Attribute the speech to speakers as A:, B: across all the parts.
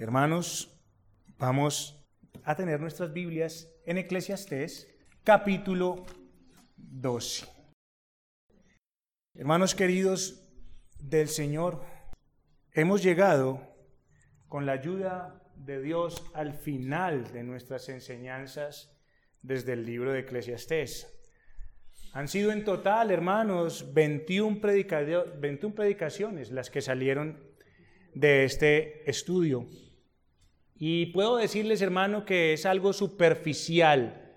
A: Hermanos, vamos a tener nuestras Biblias en Eclesiastés, capítulo 12. Hermanos queridos del Señor, hemos llegado con la ayuda de Dios al final de nuestras enseñanzas desde el libro de Eclesiastés. Han sido en total, hermanos, 21, 21 predicaciones las que salieron de este estudio. Y puedo decirles, hermano, que es algo superficial.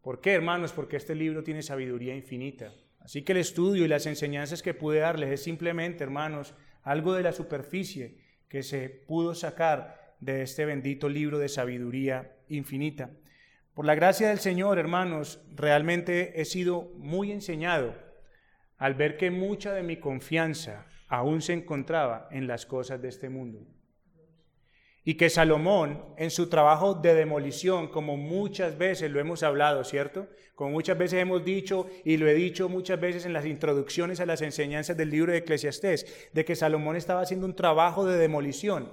A: ¿Por qué, hermanos? Porque este libro tiene sabiduría infinita. Así que el estudio y las enseñanzas que pude darles es simplemente, hermanos, algo de la superficie que se pudo sacar de este bendito libro de sabiduría infinita. Por la gracia del Señor, hermanos, realmente he sido muy enseñado al ver que mucha de mi confianza aún se encontraba en las cosas de este mundo y que Salomón en su trabajo de demolición, como muchas veces lo hemos hablado, ¿cierto? Como muchas veces hemos dicho y lo he dicho muchas veces en las introducciones a las enseñanzas del libro de Eclesiastés, de que Salomón estaba haciendo un trabajo de demolición.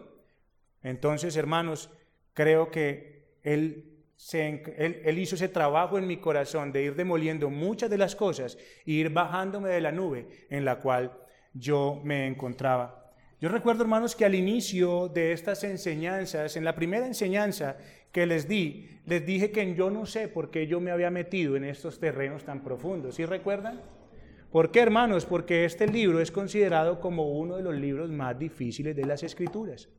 A: Entonces, hermanos, creo que él, él, hizo ese trabajo en mi corazón de ir demoliendo muchas de las cosas e ir bajándome de la nube en la cual yo me encontraba. Yo recuerdo, hermanos, que al inicio de estas enseñanzas, en la primera enseñanza que les di, les dije que yo no sé por qué yo me había metido en estos terrenos tan profundos. ¿Sí recuerdan? ¿Por qué, hermanos? Porque este libro es considerado como uno de los libros más difíciles de las Escrituras.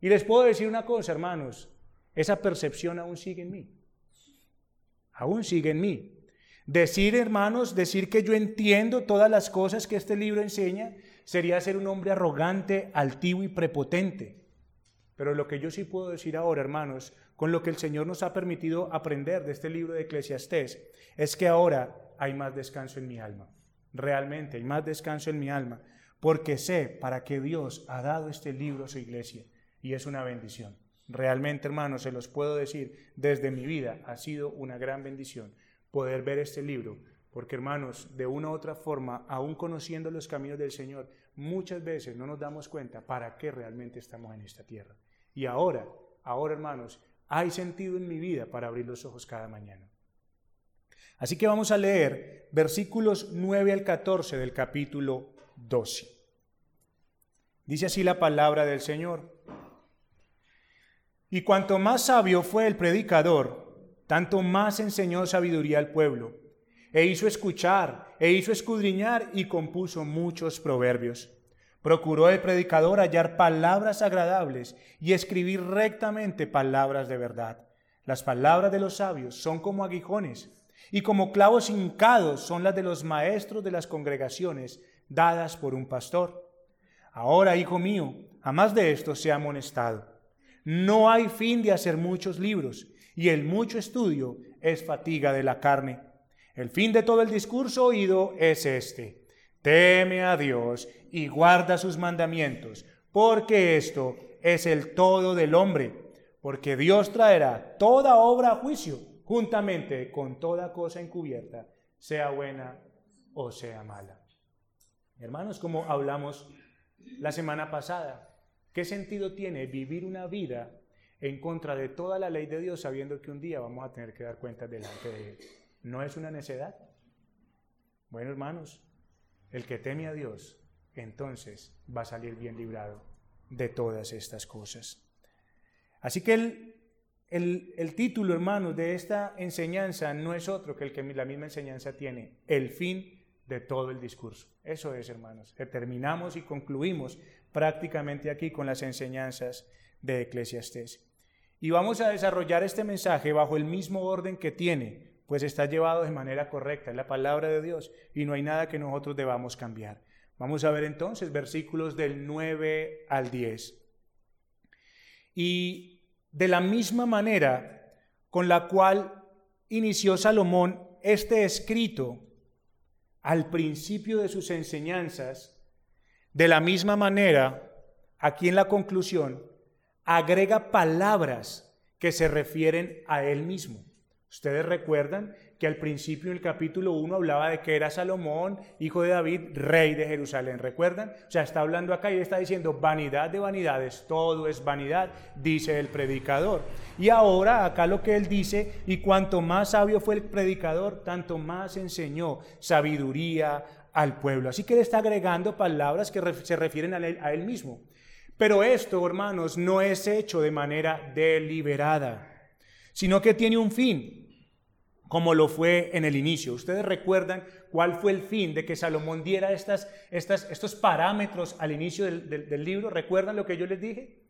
A: Y les puedo decir una cosa, hermanos, esa percepción aún sigue en mí. Aún sigue en mí. Decir, hermanos, decir que yo entiendo todas las cosas que este libro enseña, sería ser un hombre arrogante, altivo y prepotente. Pero lo que yo sí puedo decir ahora, hermanos, con lo que el Señor nos ha permitido aprender de este libro de Eclesiastés, es que ahora hay más descanso en mi alma. Realmente hay más descanso en mi alma, porque sé para qué Dios ha dado este libro a su iglesia y es una bendición. Realmente, hermanos, se los puedo decir, desde mi vida ha sido una gran bendición poder ver este libro porque hermanos, de una u otra forma, aún conociendo los caminos del Señor, muchas veces no nos damos cuenta para qué realmente estamos en esta tierra. Y ahora, ahora hermanos, hay sentido en mi vida para abrir los ojos cada mañana. Así que vamos a leer versículos 9 al 14 del capítulo 12. Dice así la palabra del Señor. Y cuanto más sabio fue el predicador, tanto más enseñó sabiduría al pueblo e hizo escuchar, e hizo escudriñar y compuso muchos proverbios. Procuró el predicador hallar palabras agradables y escribir rectamente palabras de verdad. Las palabras de los sabios son como aguijones, y como clavos hincados son las de los maestros de las congregaciones dadas por un pastor. Ahora, hijo mío, a más de esto sea amonestado. No hay fin de hacer muchos libros, y el mucho estudio es fatiga de la carne el fin de todo el discurso oído es este. Teme a Dios y guarda sus mandamientos, porque esto es el todo del hombre, porque Dios traerá toda obra a juicio, juntamente con toda cosa encubierta, sea buena o sea mala. Hermanos, como hablamos la semana pasada, ¿qué sentido tiene vivir una vida en contra de toda la ley de Dios sabiendo que un día vamos a tener que dar cuenta delante de Él? ¿No es una necedad? Bueno, hermanos, el que teme a Dios, entonces va a salir bien librado de todas estas cosas. Así que el, el, título, hermanos, de esta enseñanza no es otro que el que la misma enseñanza tiene, el fin de todo el discurso. Eso es, hermanos. Terminamos y concluimos prácticamente aquí con las enseñanzas de Eclesiastés. Y vamos a desarrollar este mensaje bajo el mismo orden que tiene pues está llevado de manera correcta, es la palabra de Dios y no hay nada que nosotros debamos cambiar. Vamos a ver entonces versículos del 9 al 10. Y de la misma manera con la cual inició Salomón este escrito al principio de sus enseñanzas, de la misma manera, aquí en la conclusión, agrega palabras que se refieren a él mismo Ustedes recuerdan que al principio del capítulo 1 hablaba de que era Salomón, hijo de David, rey de Jerusalén. ¿Recuerdan? O sea, está hablando acá y está diciendo vanidad de vanidades, todo es vanidad, dice el predicador. Y ahora acá lo que él dice, y cuanto más sabio fue el predicador, tanto más enseñó sabiduría al pueblo. Así que él está agregando palabras que se refieren a él, a él mismo. Pero esto, hermanos, no es hecho de manera deliberada, sino que tiene un fin como lo fue en el inicio. Ustedes recuerdan cuál fue el fin de que Salomón diera estas, estos parámetros al inicio del, del libro. ¿Recuerdan lo que yo les dije?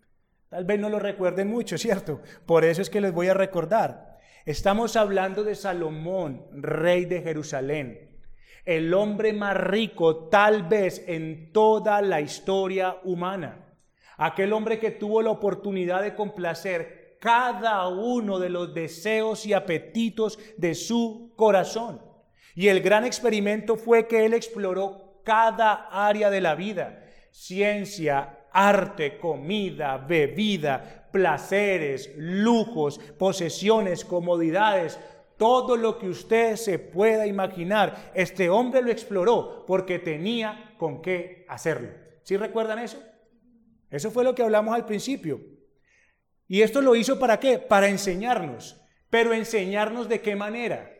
A: Tal vez no lo recuerden mucho, ¿cierto? Por eso es que les voy a recordar. Estamos hablando de Salomón, rey de Jerusalén, el hombre más rico tal vez en toda la historia humana. Aquel hombre que tuvo la oportunidad de complacer cada uno de los deseos y apetitos de su corazón. Y el gran experimento fue que él exploró cada área de la vida, ciencia, arte, comida, bebida, placeres, lujos, posesiones, comodidades, todo lo que usted se pueda imaginar. Este hombre lo exploró porque tenía con qué hacerlo. ¿Sí recuerdan eso? Eso fue lo que hablamos al principio. Y esto lo hizo para qué? Para enseñarnos. Pero enseñarnos de qué manera?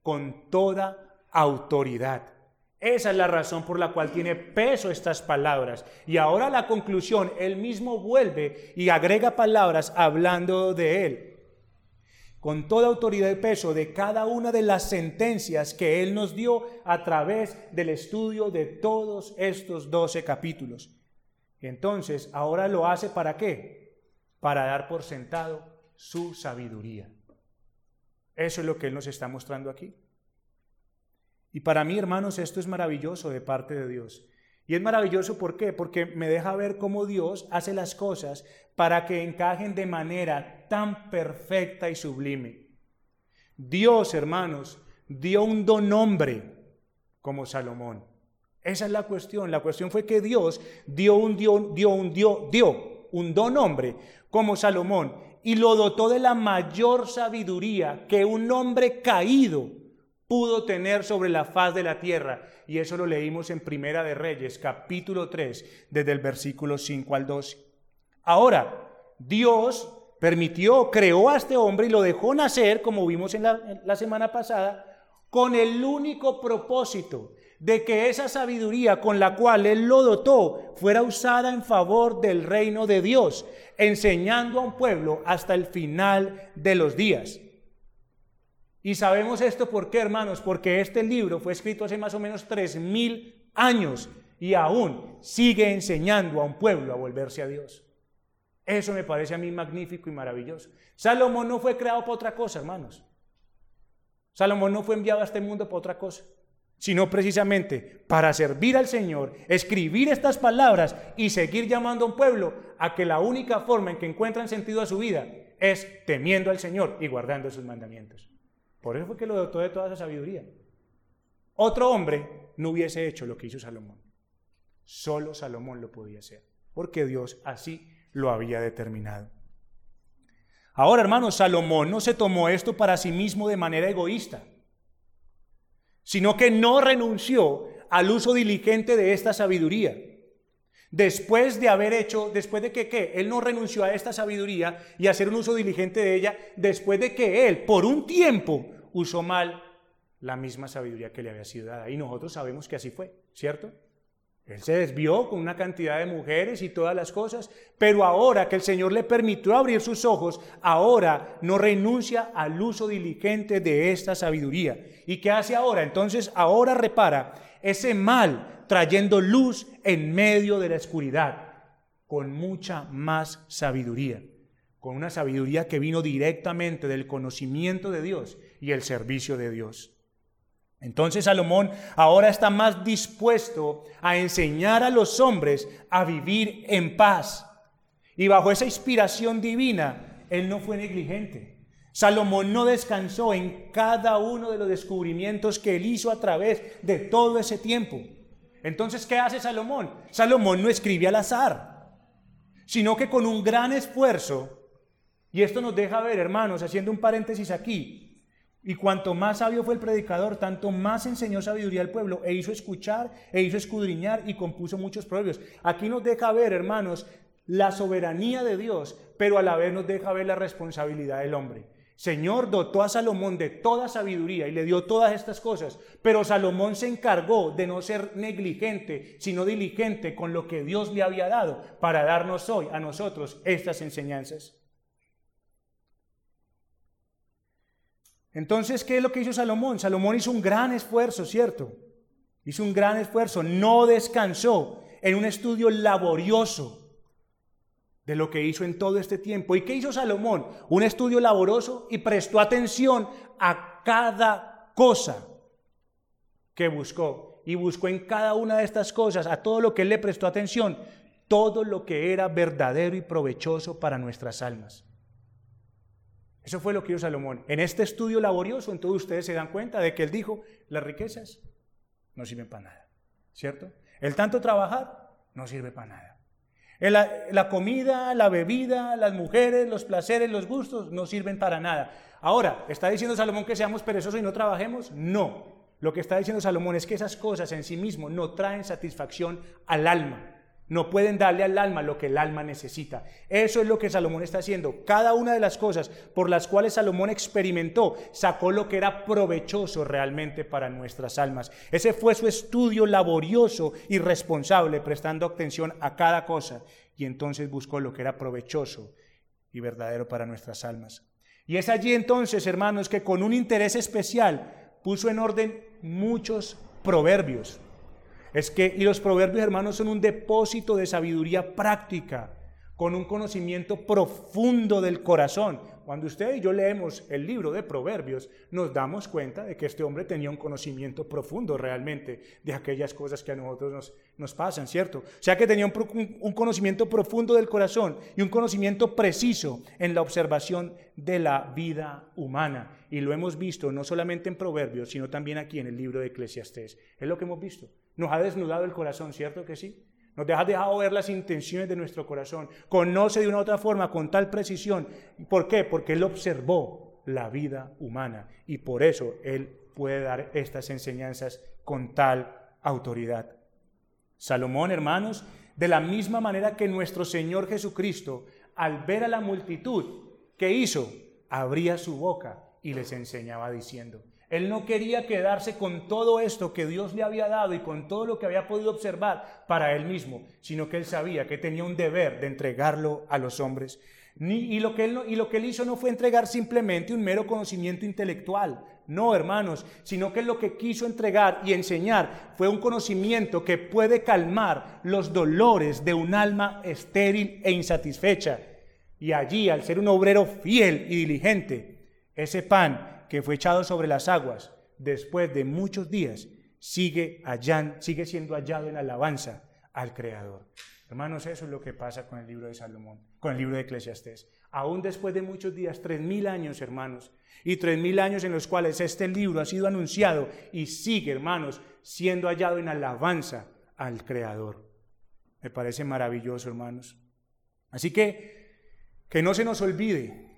A: Con toda autoridad. Esa es la razón por la cual tiene peso estas palabras. Y ahora la conclusión, él mismo vuelve y agrega palabras hablando de él. Con toda autoridad y peso de cada una de las sentencias que él nos dio a través del estudio de todos estos doce capítulos. Entonces, ahora lo hace para qué? Para dar por sentado su sabiduría. Eso es lo que Él nos está mostrando aquí. Y para mí, hermanos, esto es maravilloso de parte de Dios. Y es maravilloso. Porque me deja ver cómo Dios hace las cosas para que encajen de manera tan perfecta y sublime. Dios, hermanos, dio un don hombre como Salomón. Esa es la cuestión. La cuestión fue que Dios dio un dio, dio un dio, dio un don hombre como Salomón y lo dotó de la mayor sabiduría que un hombre caído pudo tener sobre la faz de la tierra. Y eso lo leímos en Primera de Reyes, capítulo 3, desde el versículo 5 al 12. Ahora, Dios permitió, creó a este hombre y lo dejó nacer, como vimos en la, en la semana pasada, con el único propósito de que esa sabiduría con la cual Él lo dotó fuera usada en favor del reino de Dios, enseñando a un pueblo hasta el final de los días. Y sabemos esto por qué, hermanos, porque este libro fue escrito hace más o menos tres mil años y aún sigue enseñando a un pueblo a volverse a Dios. Eso me parece a mí magnífico y maravilloso. Salomón no fue creado para otra cosa, hermanos. Salomón no fue enviado a este mundo para otra cosa sino precisamente para servir al Señor, escribir estas palabras y seguir llamando a un pueblo a que la única forma en que encuentran sentido a su vida es temiendo al Señor y guardando sus mandamientos. Por eso fue que lo dotó de toda esa sabiduría. Otro hombre no hubiese hecho lo que hizo Salomón. Solo Salomón lo podía hacer, porque Dios así lo había determinado. Ahora, hermanos, Salomón no se tomó esto para sí mismo de manera egoísta sino que no renunció al uso diligente de esta sabiduría. Después de haber hecho, después de que ¿qué? él no renunció a esta sabiduría y hacer un uso diligente de ella, después de que él por un tiempo usó mal la misma sabiduría que le había sido dada. Y nosotros sabemos que así fue, ¿cierto? Él se desvió con una cantidad de mujeres y todas las cosas, pero ahora que el Señor le permitió abrir sus ojos, ahora no renuncia al uso diligente de esta sabiduría. ¿Y qué hace ahora? Entonces ahora repara ese mal trayendo luz en medio de la oscuridad, con mucha más sabiduría, con una sabiduría que vino directamente del conocimiento de Dios y el servicio de Dios. Entonces Salomón ahora está más dispuesto a enseñar a los hombres a vivir en paz. Y bajo esa inspiración divina, él no fue negligente. Salomón no descansó en cada uno de los descubrimientos que él hizo a través de todo ese tiempo. Entonces, ¿qué hace Salomón? Salomón no escribe al azar, sino que con un gran esfuerzo, y esto nos deja ver, hermanos, haciendo un paréntesis aquí, Y cuanto más sabio fue el predicador, tanto más enseñó sabiduría al pueblo e hizo escuchar e hizo escudriñar y compuso muchos proverbios. Aquí nos deja ver, hermanos, la soberanía de Dios, pero a la vez nos deja ver la responsabilidad del hombre. Señor dotó a Salomón de toda sabiduría y le dio todas estas cosas, pero Salomón se encargó de no ser negligente, sino diligente con lo que Dios le había dado para darnos hoy a nosotros estas enseñanzas. Entonces, ¿qué es lo que hizo Salomón? Salomón hizo un gran esfuerzo, ¿cierto? Hizo un gran esfuerzo, no descansó en un estudio laborioso de lo que hizo en todo este tiempo. ¿Y qué hizo Salomón? Un estudio laboroso y prestó atención a cada cosa que buscó. Y buscó en cada una de estas cosas, a todo lo que él le prestó atención, todo lo que era verdadero y provechoso para nuestras almas. Eso fue lo que hizo Salomón. En este estudio laborioso, entonces ustedes se dan cuenta de que él dijo, las riquezas no sirven para nada, ¿cierto? El tanto trabajar no sirve para nada. La, la, comida, la bebida, las mujeres, los placeres, los gustos no sirven para nada. Ahora, ¿está diciendo Salomón que seamos perezosos y no trabajemos? No. Lo que está diciendo Salomón es que esas cosas en sí mismo no traen satisfacción al alma. No pueden darle al alma lo que el alma necesita. Eso es lo que Salomón está haciendo. Cada una de las cosas por las cuales Salomón experimentó, sacó lo que era provechoso realmente para nuestras almas. Ese fue su estudio laborioso y responsable, prestando atención a cada cosa. Y entonces buscó lo que era provechoso y verdadero para nuestras almas. Y es allí entonces, hermanos, que con un interés especial puso en orden muchos proverbios es que, y los proverbios, hermanos, son un depósito de sabiduría práctica, con un conocimiento profundo del corazón. Cuando usted y yo leemos el libro de Proverbios, nos damos cuenta de que este hombre tenía un conocimiento profundo realmente de aquellas cosas que a nosotros nos, pasan, ¿cierto? O sea que tenía un, un conocimiento profundo del corazón y un conocimiento preciso en la observación de la vida humana. Y lo hemos visto no solamente en Proverbios, sino también aquí en el libro de Eclesiastés. Es lo que hemos visto. Nos ha desnudado el corazón, ¿cierto que sí? Nos ha dejado ver las intenciones de nuestro corazón. Conoce de una u otra forma con tal precisión. ¿Por qué? Porque Él observó la vida humana y por eso Él puede dar estas enseñanzas con tal autoridad. Salomón, hermanos, de la misma manera que nuestro Señor Jesucristo, al ver a la multitud, ¿qué hizo? Abría su boca y les enseñaba diciendo, él no quería quedarse con todo esto que Dios le había dado y con todo lo que había podido observar para él mismo, sino que él sabía que tenía un deber de entregarlo a los hombres. y, lo que él, y lo que él hizo no fue entregar simplemente un mero conocimiento intelectual, no, hermanos, sino que lo que quiso entregar y enseñar fue un conocimiento que puede calmar los dolores de un alma estéril e insatisfecha. Y allí, al ser un obrero fiel y diligente, ese pan que fue echado sobre las aguas después de muchos días, sigue, sigue siendo hallado en alabanza al Creador. Hermanos, eso es lo que pasa con el libro de Salomón, con el libro de Eclesiastés. Aún después de muchos días, tres mil años, hermanos, y tres mil años en los cuales este libro ha sido anunciado y sigue, hermanos, siendo hallado en alabanza al Creador. Me parece maravilloso, hermanos. Así que, que no se nos olvide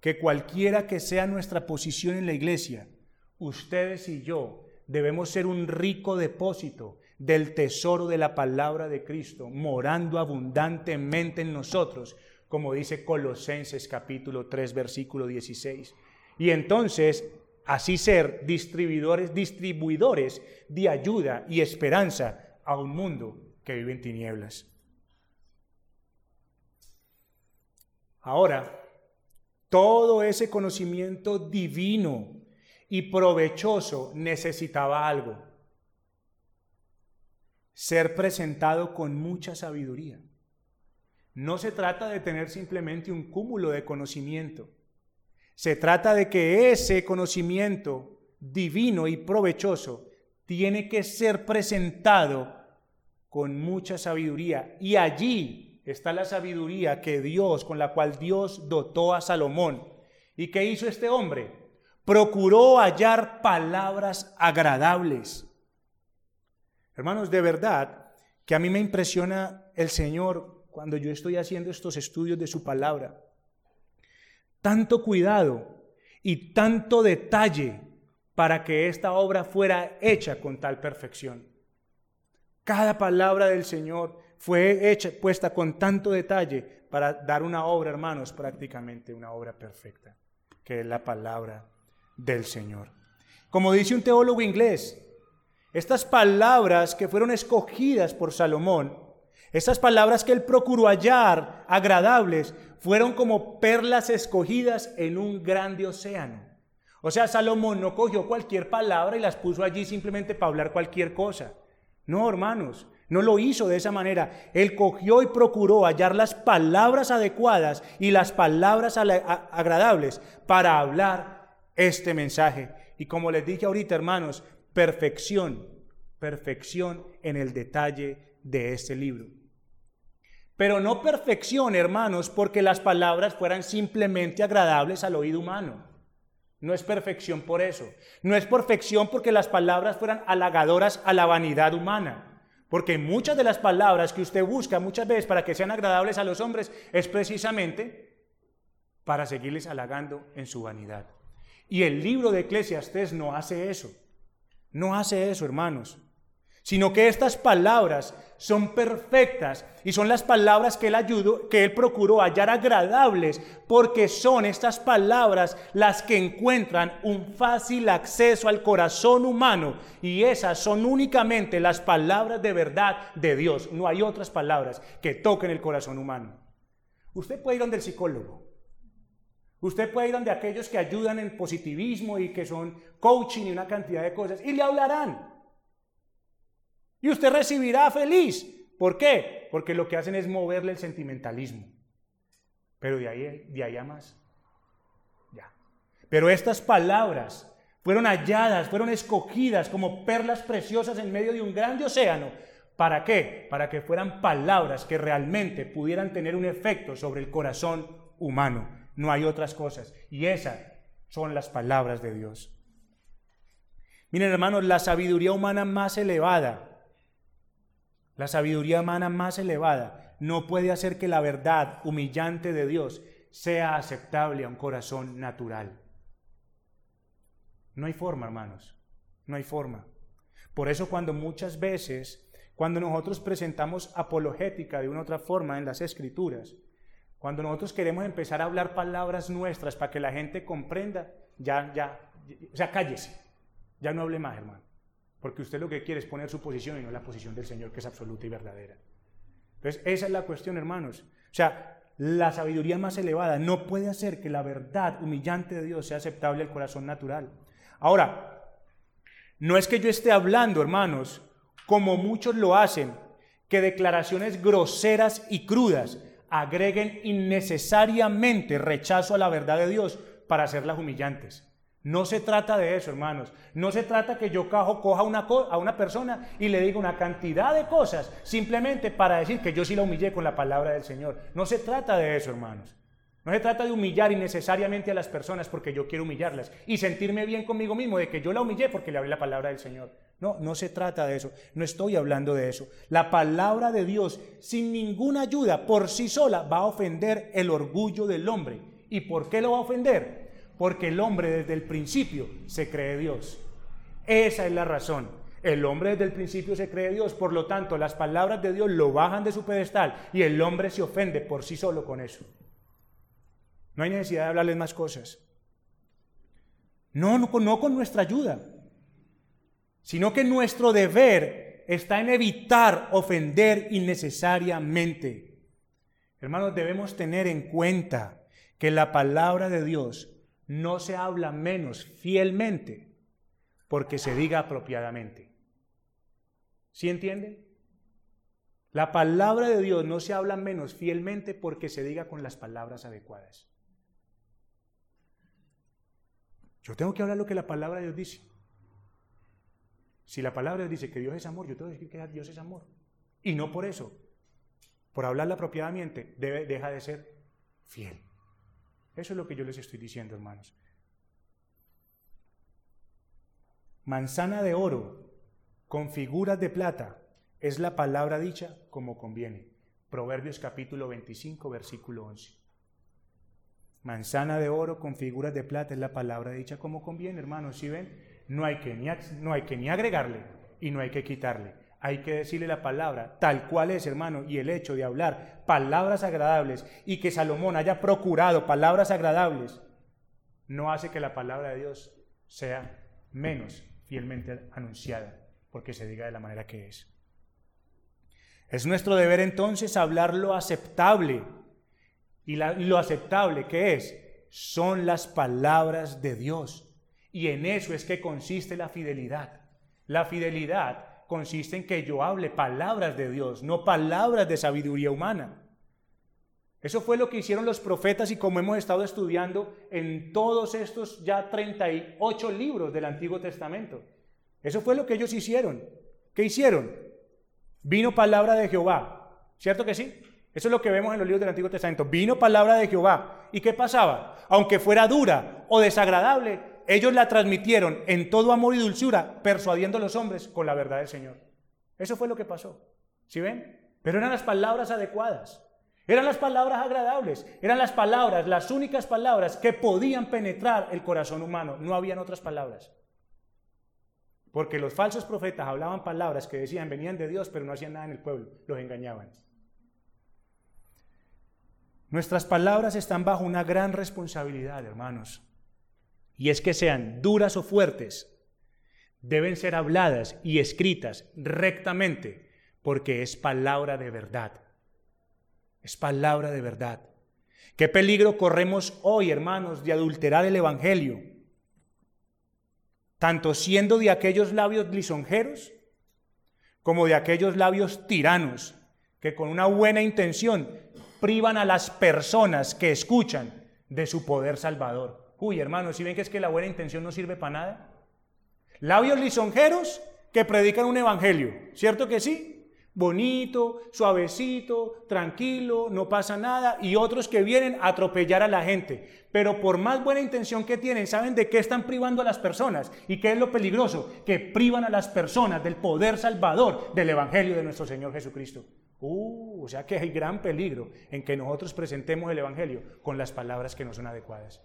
A: que cualquiera que sea nuestra posición en la iglesia, ustedes y yo debemos ser un rico depósito del tesoro de la palabra de Cristo, morando abundantemente en nosotros, como dice Colosenses capítulo 3 versículo 16. Y entonces, así ser distribuidores, distribuidores de ayuda y esperanza a un mundo que vive en tinieblas. Ahora, todo ese conocimiento divino y provechoso necesitaba algo. Ser presentado con mucha sabiduría. No se trata de tener simplemente un cúmulo de conocimiento. Se trata de que ese conocimiento divino y provechoso tiene que ser presentado con mucha sabiduría. Y allí está la sabiduría que Dios, con la cual Dios dotó a Salomón. ¿Y qué hizo este hombre? Procuró hallar palabras agradables. Hermanos, de verdad que a mí me impresiona el Señor cuando yo estoy haciendo estos estudios de su palabra. Tanto cuidado y tanto detalle para que esta obra fuera hecha con tal perfección. Cada palabra del Señor fue hecha, puesta con tanto detalle para dar una obra, hermanos, prácticamente una obra perfecta, que es la palabra del Señor. Como dice un teólogo inglés, estas palabras que fueron escogidas por Salomón, estas palabras que él procuró hallar agradables, fueron como perlas escogidas en un grande océano. O sea, Salomón no cogió cualquier palabra y las puso allí simplemente para hablar cualquier cosa. No, hermanos, no lo hizo de esa manera. Él cogió y procuró hallar las palabras adecuadas y las palabras agradables para hablar este mensaje. Y como les dije ahorita, hermanos, perfección, perfección en el detalle de este libro. Pero no perfección, hermanos, porque las palabras fueran simplemente agradables al oído humano. No es perfección por eso. No es perfección porque las palabras fueran halagadoras a la vanidad humana. Porque muchas de las palabras que usted busca muchas veces para que sean agradables a los hombres es precisamente para seguirles halagando en su vanidad. Y el libro de Eclesiastes no hace eso. No hace eso, hermanos sino que estas palabras son perfectas y son las palabras que él ayudó, que él procuró hallar agradables, porque son estas palabras las que encuentran un fácil acceso al corazón humano y esas son únicamente las palabras de verdad de Dios. No hay otras palabras que toquen el corazón humano. Usted puede ir donde el psicólogo. Usted puede ir donde aquellos que ayudan en positivismo y que son coaching y una cantidad de cosas y le hablarán. Y usted recibirá feliz. ¿Por qué? Porque lo que hacen es moverle el sentimentalismo. Pero de ahí, de ahí a más. Ya. Pero estas palabras fueron halladas, fueron escogidas como perlas preciosas en medio de un grande océano. ¿Para qué? Para que fueran palabras que realmente pudieran tener un efecto sobre el corazón humano. No hay otras cosas. Y esas son las palabras de Dios. Miren hermanos, la sabiduría humana más elevada la sabiduría humana más elevada no puede hacer que la verdad humillante de Dios sea aceptable a un corazón natural. No hay forma, hermanos. No hay forma. Por eso cuando muchas veces, cuando nosotros presentamos apologética de una otra forma en las escrituras, cuando nosotros queremos empezar a hablar palabras nuestras para que la gente comprenda, ya, ya, o sea, cállese. Ya no hable más, hermano. Porque usted lo que quiere es poner su posición y no la posición del Señor, que es absoluta y verdadera. Entonces, esa es la cuestión, hermanos. O sea, la sabiduría más elevada no puede hacer que la verdad humillante de Dios sea aceptable al corazón natural. Ahora, no es que yo esté hablando, hermanos, como muchos lo hacen, que declaraciones groseras y crudas agreguen innecesariamente rechazo a la verdad de Dios para hacerlas humillantes. No se trata de eso, hermanos. No se trata que yo cajo, coja una, a una persona y le diga una cantidad de cosas simplemente para decir que yo sí la humillé con la palabra del Señor. No se trata de eso, hermanos. No se trata de humillar innecesariamente a las personas porque yo quiero humillarlas y sentirme bien conmigo mismo de que yo la humillé porque le hablé la palabra del Señor. No, no se trata de eso. No estoy hablando de eso. La palabra de Dios, sin ninguna ayuda, por sí sola, va a ofender el orgullo del hombre. ¿Y por qué lo va a ofender? Porque el hombre desde el principio se cree Dios. Esa es la razón. El hombre desde el principio se cree Dios, por lo tanto las palabras de Dios lo bajan de su pedestal y el hombre se ofende por sí solo con eso. No hay necesidad de hablarles más cosas. No, no, no con nuestra ayuda, sino que nuestro deber está en evitar ofender innecesariamente. Hermanos, debemos tener en cuenta que la palabra de Dios no se habla menos fielmente porque se diga apropiadamente. ¿Sí entienden? La palabra de Dios no se habla menos fielmente porque se diga con las palabras adecuadas. Yo tengo que hablar lo que la palabra de Dios dice. Si la palabra de Dios dice que Dios es amor, yo tengo que decir que Dios es amor. Y no por eso, por hablarla apropiadamente, debe, deja de ser fiel. Eso es lo que yo les estoy diciendo, hermanos. Manzana de oro con figuras de plata es la palabra dicha como conviene. Proverbios capítulo 25, versículo 11. Manzana de oro con figuras de plata es la palabra dicha como conviene, hermanos. ¿Sí ven? No hay que ni, no hay que ni agregarle y no hay que quitarle. Hay que decirle la palabra tal cual es, hermano, y el hecho de hablar palabras agradables y que Salomón haya procurado palabras agradables no hace que la palabra de Dios sea menos fielmente anunciada, porque se diga de la manera que es. Es nuestro deber entonces hablar lo aceptable. Y lo aceptable que es son las palabras de Dios. Y en eso es que consiste la fidelidad. La fidelidad consiste en que yo hable palabras de Dios, no palabras de sabiduría humana. Eso fue lo que hicieron los profetas y como hemos estado estudiando en todos estos ya 38 libros del Antiguo Testamento. Eso fue lo que ellos hicieron. ¿Qué hicieron? Vino palabra de Jehová. ¿Cierto que sí? Eso es lo que vemos en los libros del Antiguo Testamento. Vino palabra de Jehová. ¿Y qué pasaba? Aunque fuera dura o desagradable, ellos la transmitieron en todo amor y dulzura, persuadiendo a los hombres con la verdad del Señor. Eso fue lo que pasó. ¿Sí ven? Pero eran las palabras adecuadas. Eran las palabras agradables, eran las palabras, las únicas palabras que podían penetrar el corazón humano, no habían otras palabras. Porque los falsos profetas hablaban palabras que decían venían de Dios, pero no hacían nada en el pueblo, los engañaban. Nuestras palabras están bajo una gran responsabilidad, hermanos. Y es que sean duras o fuertes, deben ser habladas y escritas rectamente, porque es palabra de verdad. Es palabra de verdad. ¿Qué peligro corremos hoy, hermanos, de adulterar el Evangelio? Tanto siendo de aquellos labios lisonjeros como de aquellos labios tiranos que con una buena intención privan a las personas que escuchan de su poder salvador. Uy, hermanos, si ven que es que la buena intención no sirve para nada? Labios lisonjeros que predican un evangelio, ¿cierto que sí? bonito, suavecito, tranquilo, no pasa nada, y otros que vienen a atropellar a la gente. Pero por más buena intención que tienen, ¿saben de qué están privando a las personas? ¿Y qué es lo peligroso? Que privan a las personas del poder salvador del Evangelio de nuestro Señor Jesucristo. Uh, o sea que hay gran peligro en que nosotros presentemos el Evangelio con las palabras que no son adecuadas.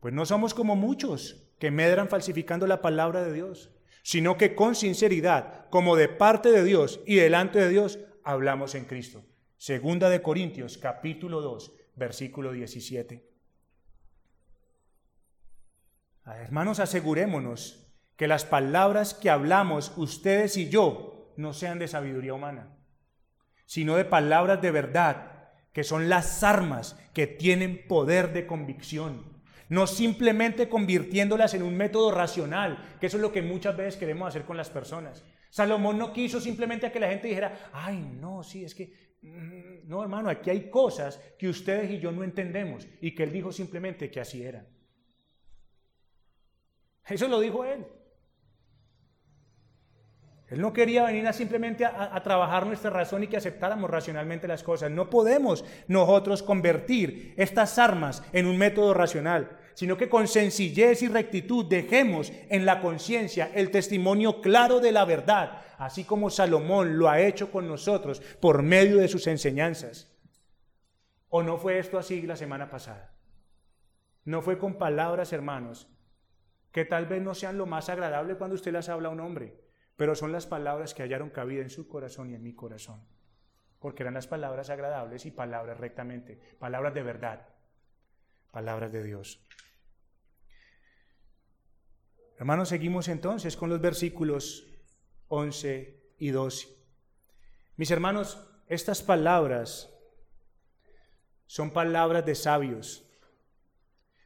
A: Pues no somos como muchos que medran falsificando la palabra de Dios sino que con sinceridad, como de parte de Dios y delante de Dios, hablamos en Cristo. Segunda de Corintios, capítulo 2, versículo 17. Hermanos, asegurémonos que las palabras que hablamos ustedes y yo no sean de sabiduría humana, sino de palabras de verdad, que son las armas que tienen poder de convicción no simplemente convirtiéndolas en un método racional, que eso es lo que muchas veces queremos hacer con las personas. Salomón no quiso simplemente que la gente dijera, ay, no, sí, es que, mm, no, hermano, aquí hay cosas que ustedes y yo no entendemos y que él dijo simplemente que así eran. Eso lo dijo él. Él no quería venir a simplemente a, trabajar nuestra razón y que aceptáramos racionalmente las cosas. No podemos nosotros convertir estas armas en un método racional, sino que con sencillez y rectitud dejemos en la conciencia el testimonio claro de la verdad, así como Salomón lo ha hecho con nosotros por medio de sus enseñanzas. ¿O no fue esto así la semana pasada? No fue con palabras, hermanos, que tal vez no sean lo más agradable cuando usted las habla a un hombre pero son las palabras que hallaron cabida en su corazón y en mi corazón, porque eran las palabras agradables y palabras rectamente, palabras de verdad, palabras de Dios. Hermanos, seguimos entonces con los versículos 11 y 12. Mis hermanos, estas palabras son palabras de sabios,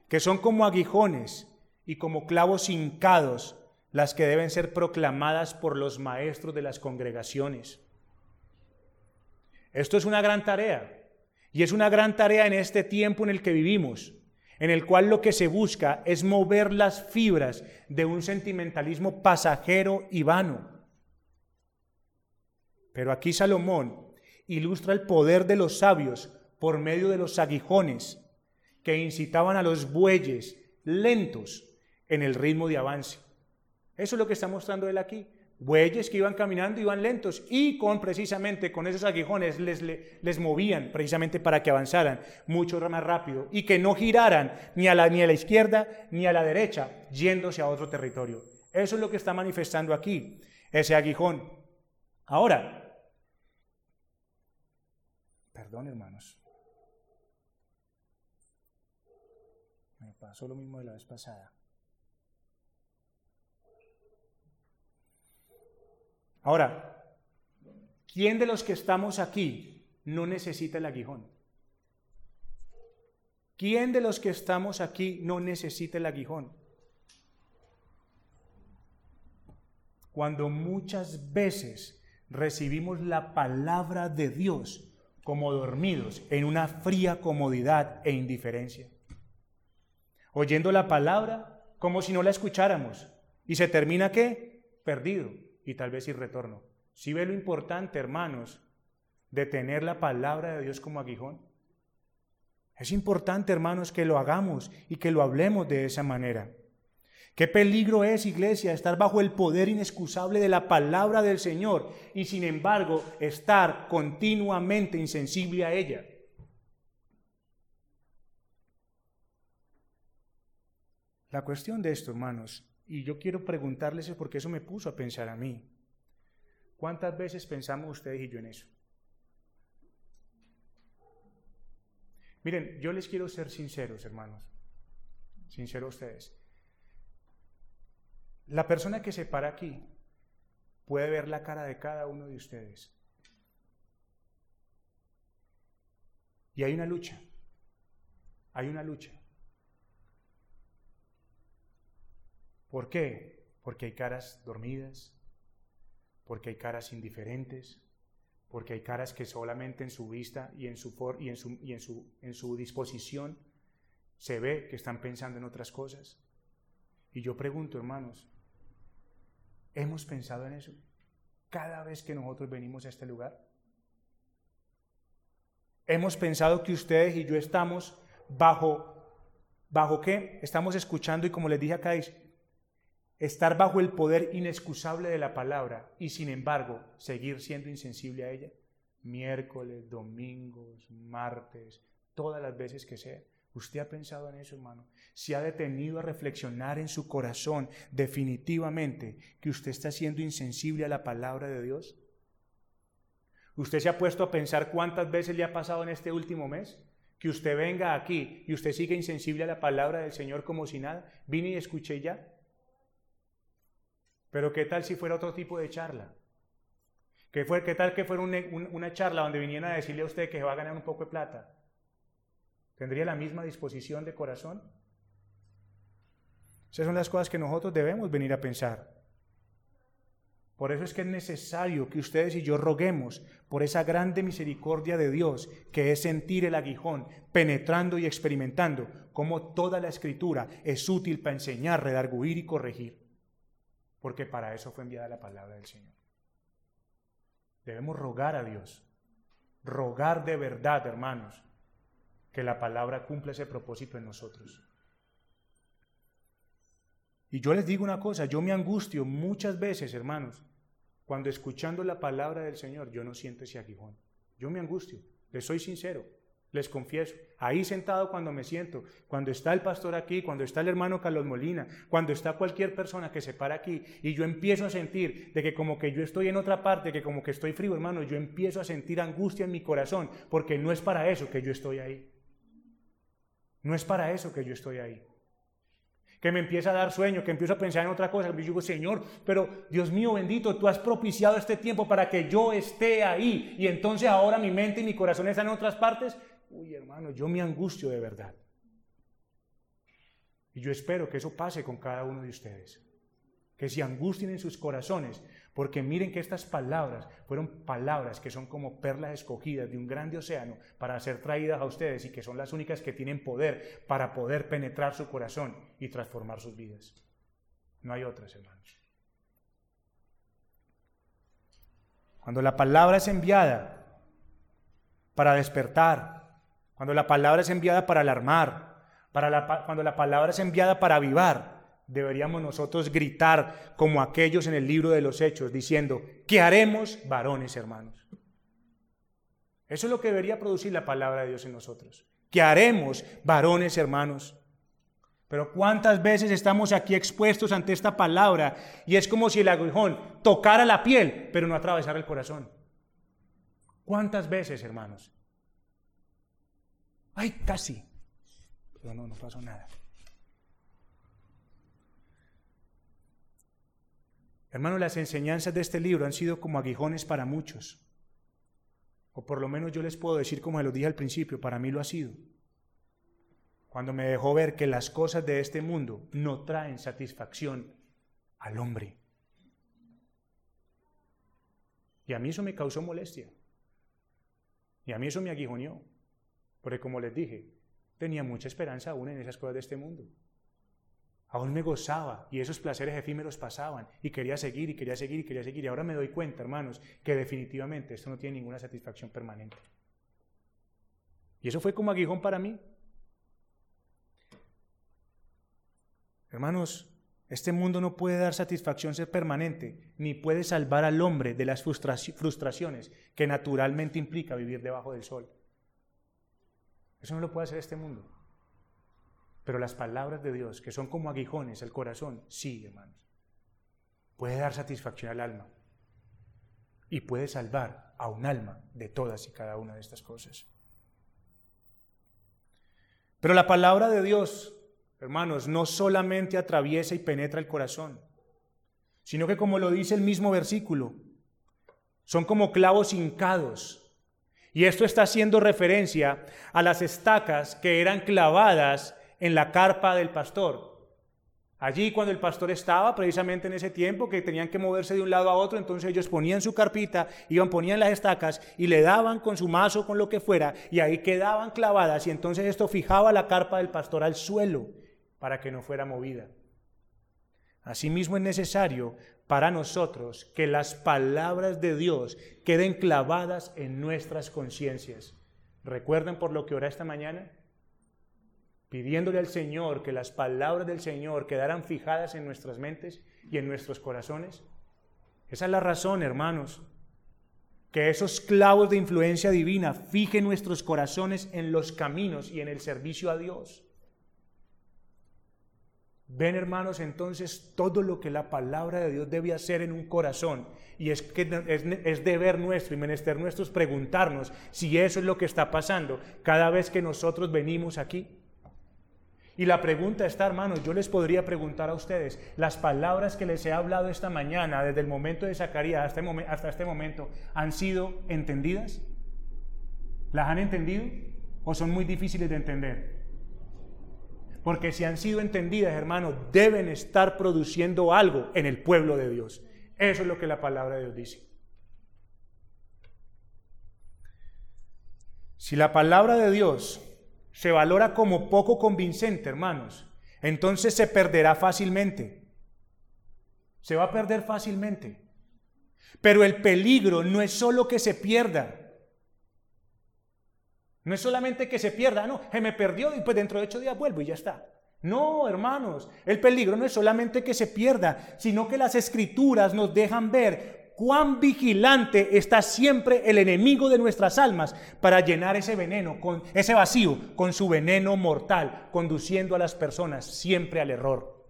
A: que son como aguijones y como clavos hincados las que deben ser proclamadas por los maestros de las congregaciones. Esto es una gran tarea, y es una gran tarea en este tiempo en el que vivimos, en el cual lo que se busca es mover las fibras de un sentimentalismo pasajero y vano. Pero aquí Salomón ilustra el poder de los sabios por medio de los aguijones que incitaban a los bueyes lentos en el ritmo de avance. Eso es lo que está mostrando él aquí. Bueyes que iban caminando, iban lentos y con precisamente con esos aguijones les, les, movían precisamente para que avanzaran mucho más rápido y que no giraran ni a, la, ni a la izquierda ni a la derecha yéndose a otro territorio. Eso es lo que está manifestando aquí, ese aguijón. Ahora, perdón hermanos, me pasó lo mismo de la vez pasada. Ahora, ¿quién de los que estamos aquí no necesita el aguijón? ¿Quién de los que estamos aquí no necesita el aguijón? Cuando muchas veces recibimos la palabra de Dios como dormidos en una fría comodidad e indiferencia. Oyendo la palabra como si no la escucháramos. ¿Y se termina qué? Perdido y tal vez sin retorno. Si ve lo importante, hermanos, de tener la palabra de Dios como aguijón? Es importante, hermanos, que lo hagamos y que lo hablemos de esa manera. Qué peligro es, iglesia, estar bajo el poder inexcusable de la palabra del Señor y sin embargo estar continuamente insensible a ella. La cuestión de esto, hermanos, y yo quiero preguntarles porque eso me puso a pensar a mí. ¿Cuántas veces pensamos ustedes y yo en eso? Miren, yo les quiero ser sinceros, hermanos. Sinceros ustedes. La persona que se para aquí puede ver la cara de cada uno de ustedes. Y hay una lucha. Hay una lucha. ¿Por qué? Porque hay caras dormidas, porque hay caras indiferentes, porque hay caras que solamente en su vista y en su, y en su, y en su, en su disposición se ve que están pensando en otras cosas. Y yo pregunto, hermanos, ¿hemos pensado en eso cada vez que nosotros venimos a este lugar? ¿Hemos pensado que ustedes y yo estamos bajo, bajo qué? Estamos escuchando y como les dije acá, estar bajo el poder inexcusable de la palabra y sin embargo seguir siendo insensible a ella? Miércoles, domingos, martes, todas las veces que sea. ¿Usted ha pensado en eso, hermano? ¿Se ha detenido a reflexionar en su corazón definitivamente que usted está siendo insensible a la palabra de Dios? ¿Usted se ha puesto a pensar cuántas veces le ha pasado en este último mes? Que usted venga aquí y usted sigue insensible a la palabra del Señor como si nada. Vine y escuché ya. Pero ¿qué tal si fuera otro tipo de charla? ¿Qué, fue, tal que fuera una charla donde vinieran a decirle a usted que va a ganar un poco de plata? ¿Tendría la misma disposición de corazón? Esas son las cosas que nosotros debemos venir a pensar. Por eso es que es necesario que ustedes y yo roguemos por esa grande misericordia de Dios, que es sentir el aguijón, penetrando y experimentando cómo toda la escritura es útil para enseñar, redarguir y corregir porque para eso fue enviada la palabra del Señor. Debemos rogar a Dios, rogar de verdad, hermanos, que la palabra cumpla ese propósito en nosotros. Y yo les digo una cosa, yo me angustio muchas veces, hermanos, cuando escuchando la palabra del Señor yo no siento ese aguijón. Yo me angustio, les soy sincero les confieso. Ahí sentado cuando me siento, cuando está el pastor aquí, cuando está el hermano Carlos Molina, cuando está cualquier persona que se para aquí y yo empiezo a sentir de que como que yo estoy en otra parte, que como que estoy frío, hermano, yo empiezo a sentir angustia en mi corazón, porque no es para eso que yo estoy ahí. No es para eso que yo estoy ahí. Que me empieza a dar sueño, que empiezo a pensar en otra cosa. Y digo, Señor, pero Dios mío bendito, tú has propiciado este tiempo para que yo esté ahí. Y entonces ahora mi mente y mi corazón están en otras partes uy hermano, yo me angustio de verdad. Y yo espero que eso pase con cada uno de ustedes. Que se angustien en sus corazones, porque miren que estas palabras fueron palabras que son como perlas escogidas de un grande océano para ser traídas a ustedes y que son las únicas que tienen poder para poder penetrar su corazón y transformar sus vidas. No hay otras, hermanos. Cuando la palabra es enviada para despertar, cuando la palabra es enviada para alarmar, para cuando la palabra es enviada para avivar, deberíamos nosotros gritar como aquellos en el libro de los Hechos, diciendo, ¿qué haremos, varones hermanos? Eso es lo que debería producir la palabra de Dios en nosotros. ¿Qué haremos, varones hermanos? Pero cuántas veces estamos aquí expuestos ante esta palabra y es como si el aguijón tocara la piel, pero no atravesara el corazón. ¿Cuántas veces, hermanos? Ay, casi. Pero no, no pasó nada. Hermanos, las enseñanzas de este libro han sido como aguijones para muchos. O por lo menos yo les puedo decir como se lo dije al principio, para mí lo ha sido. Cuando me dejó ver que las cosas de este mundo no traen satisfacción al hombre. Y a mí eso me causó molestia. Y a mí eso me aguijoneó. Porque como les dije, tenía mucha esperanza aún en esas cosas de este mundo. Aún me gozaba y esos placeres efímeros pasaban y quería seguir y quería seguir y quería seguir. Y ahora me doy cuenta, hermanos, que definitivamente esto no tiene ninguna satisfacción permanente. Y eso fue como aguijón para mí. Hermanos, este mundo no puede dar satisfacción ser permanente, ni puede salvar al hombre de las frustraciones que naturalmente implica vivir debajo del sol. Eso no lo puede hacer este mundo. Pero las palabras de Dios, que son como aguijones al corazón, sí, hermanos. Puede dar satisfacción al alma. Y puede salvar a un alma de todas y cada una de estas cosas. Pero la palabra de Dios, hermanos, no solamente atraviesa y penetra el corazón, sino que como lo dice el mismo versículo, son como clavos hincados y esto está haciendo referencia a las estacas que eran clavadas en la carpa del pastor. Allí cuando el pastor estaba, precisamente en ese tiempo que tenían que moverse de un lado a otro, entonces ellos ponían su carpita, iban, ponían las estacas y le daban con su mazo, con lo que fuera, y ahí quedaban clavadas y entonces esto fijaba la carpa del pastor al suelo para que no fuera movida. Asimismo es necesario para nosotros que las palabras de Dios queden clavadas en nuestras conciencias. ¿Recuerdan por lo que oré esta mañana? pidiéndole al Señor que las palabras del Señor quedaran fijadas en nuestras mentes y en nuestros corazones? Esa es la razón, hermanos, que esos clavos de influencia divina fijen nuestros corazones en los caminos y en el servicio a Dios. Ven, hermanos, entonces todo lo que la palabra de Dios debe hacer en un corazón. Y es que es, es, deber nuestro y menester nuestros preguntarnos si eso es lo que está pasando cada vez que nosotros venimos aquí. Y la pregunta está, hermanos, yo les podría preguntar a ustedes, las palabras que les he hablado esta mañana, desde el momento de Zacarías hasta este momento, ¿han sido entendidas? ¿Las han entendido? ¿O son muy difíciles de entender? Porque si han sido entendidas, hermanos, deben estar produciendo algo en el pueblo de Dios. Eso es lo que la palabra de Dios dice. Si la palabra de Dios se valora como poco convincente, hermanos, entonces se perderá fácilmente. Se va a perder fácilmente. Pero el peligro no es solo que se pierda. No es solamente que se pierda, no, se me perdió y pues dentro de ocho días vuelvo y ya está. No, hermanos, el peligro no es solamente que se pierda, sino que las escrituras nos dejan ver cuán vigilante está siempre el enemigo de nuestras almas para llenar ese veneno, con ese vacío, con su veneno mortal, conduciendo a las personas siempre al error.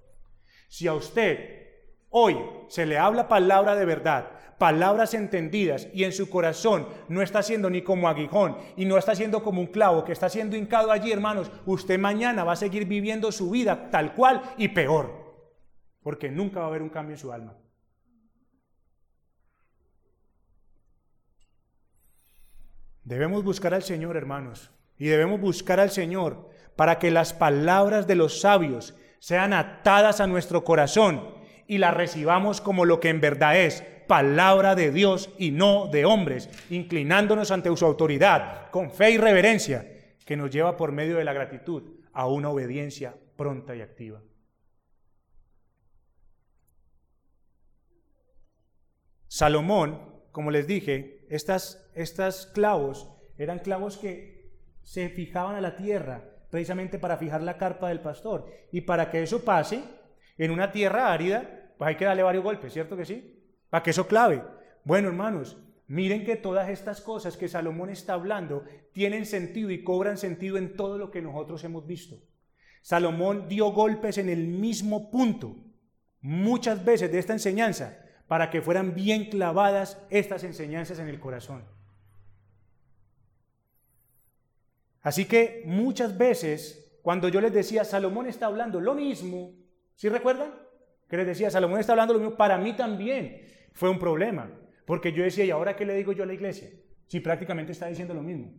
A: Si a usted hoy se le habla palabra de verdad, palabras entendidas y en su corazón no está siendo ni como aguijón y no está siendo como un clavo que está siendo hincado allí, hermanos, usted mañana va a seguir viviendo su vida tal cual y peor, porque nunca va a haber un cambio en su alma. Debemos buscar al Señor, hermanos, y debemos buscar al Señor para que las palabras de los sabios sean atadas a nuestro corazón y las recibamos como lo que en verdad es, palabra de Dios y no de hombres, inclinándonos ante su autoridad con fe y reverencia que nos lleva por medio de la gratitud a una obediencia pronta y activa. Salomón, como les dije, estas estas clavos eran clavos que se fijaban a la tierra precisamente para fijar la carpa del pastor. Y para que eso pase, En una tierra árida, pues hay que darle varios golpes, ¿cierto que sí? Para que eso clave. Bueno, hermanos, miren que todas estas cosas que Salomón está hablando tienen sentido y cobran sentido en todo lo que nosotros hemos visto. Salomón dio golpes en el mismo punto muchas veces de esta enseñanza para que fueran bien clavadas estas enseñanzas en el corazón. Así que muchas veces, cuando yo les decía, Salomón está hablando lo mismo, ¿sí recuerdan? Que les decía, Salomón está hablando lo mismo, para mí también fue un problema, porque yo decía, ¿y ahora qué le digo yo a la iglesia? Si prácticamente está diciendo lo mismo.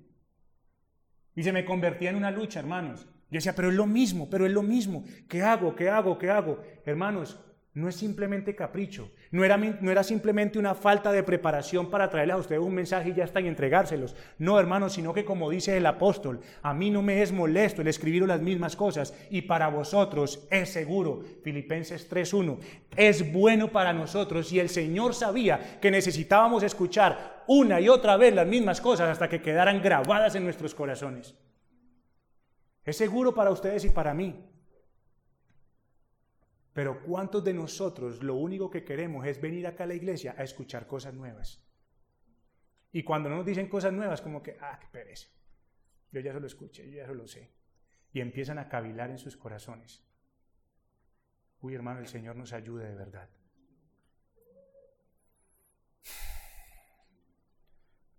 A: Y se me convertía en una lucha, hermanos. Yo decía, pero es lo mismo, pero es lo mismo. ¿Qué hago? ¿Qué hago? ¿Qué hago? Hermanos, no es simplemente capricho, no era, no era, simplemente una falta de preparación para traerles a ustedes un mensaje y ya está y entregárselos. No, hermanos, sino que como dice el apóstol, a mí no me es molesto el escribir las mismas cosas y para vosotros es seguro. Filipenses 3.1, es bueno para nosotros y el Señor sabía que necesitábamos escuchar una y otra vez las mismas cosas hasta que quedaran grabadas en nuestros corazones. Es seguro para ustedes y para mí. Pero ¿cuántos de nosotros lo único que queremos es venir acá a la iglesia a escuchar cosas nuevas? Y cuando no nos dicen cosas nuevas, como que, ah, qué pereza. Yo ya se lo escuché, yo ya se lo sé. Y empiezan a cavilar en sus corazones. Uy, hermano, el Señor nos ayude de verdad.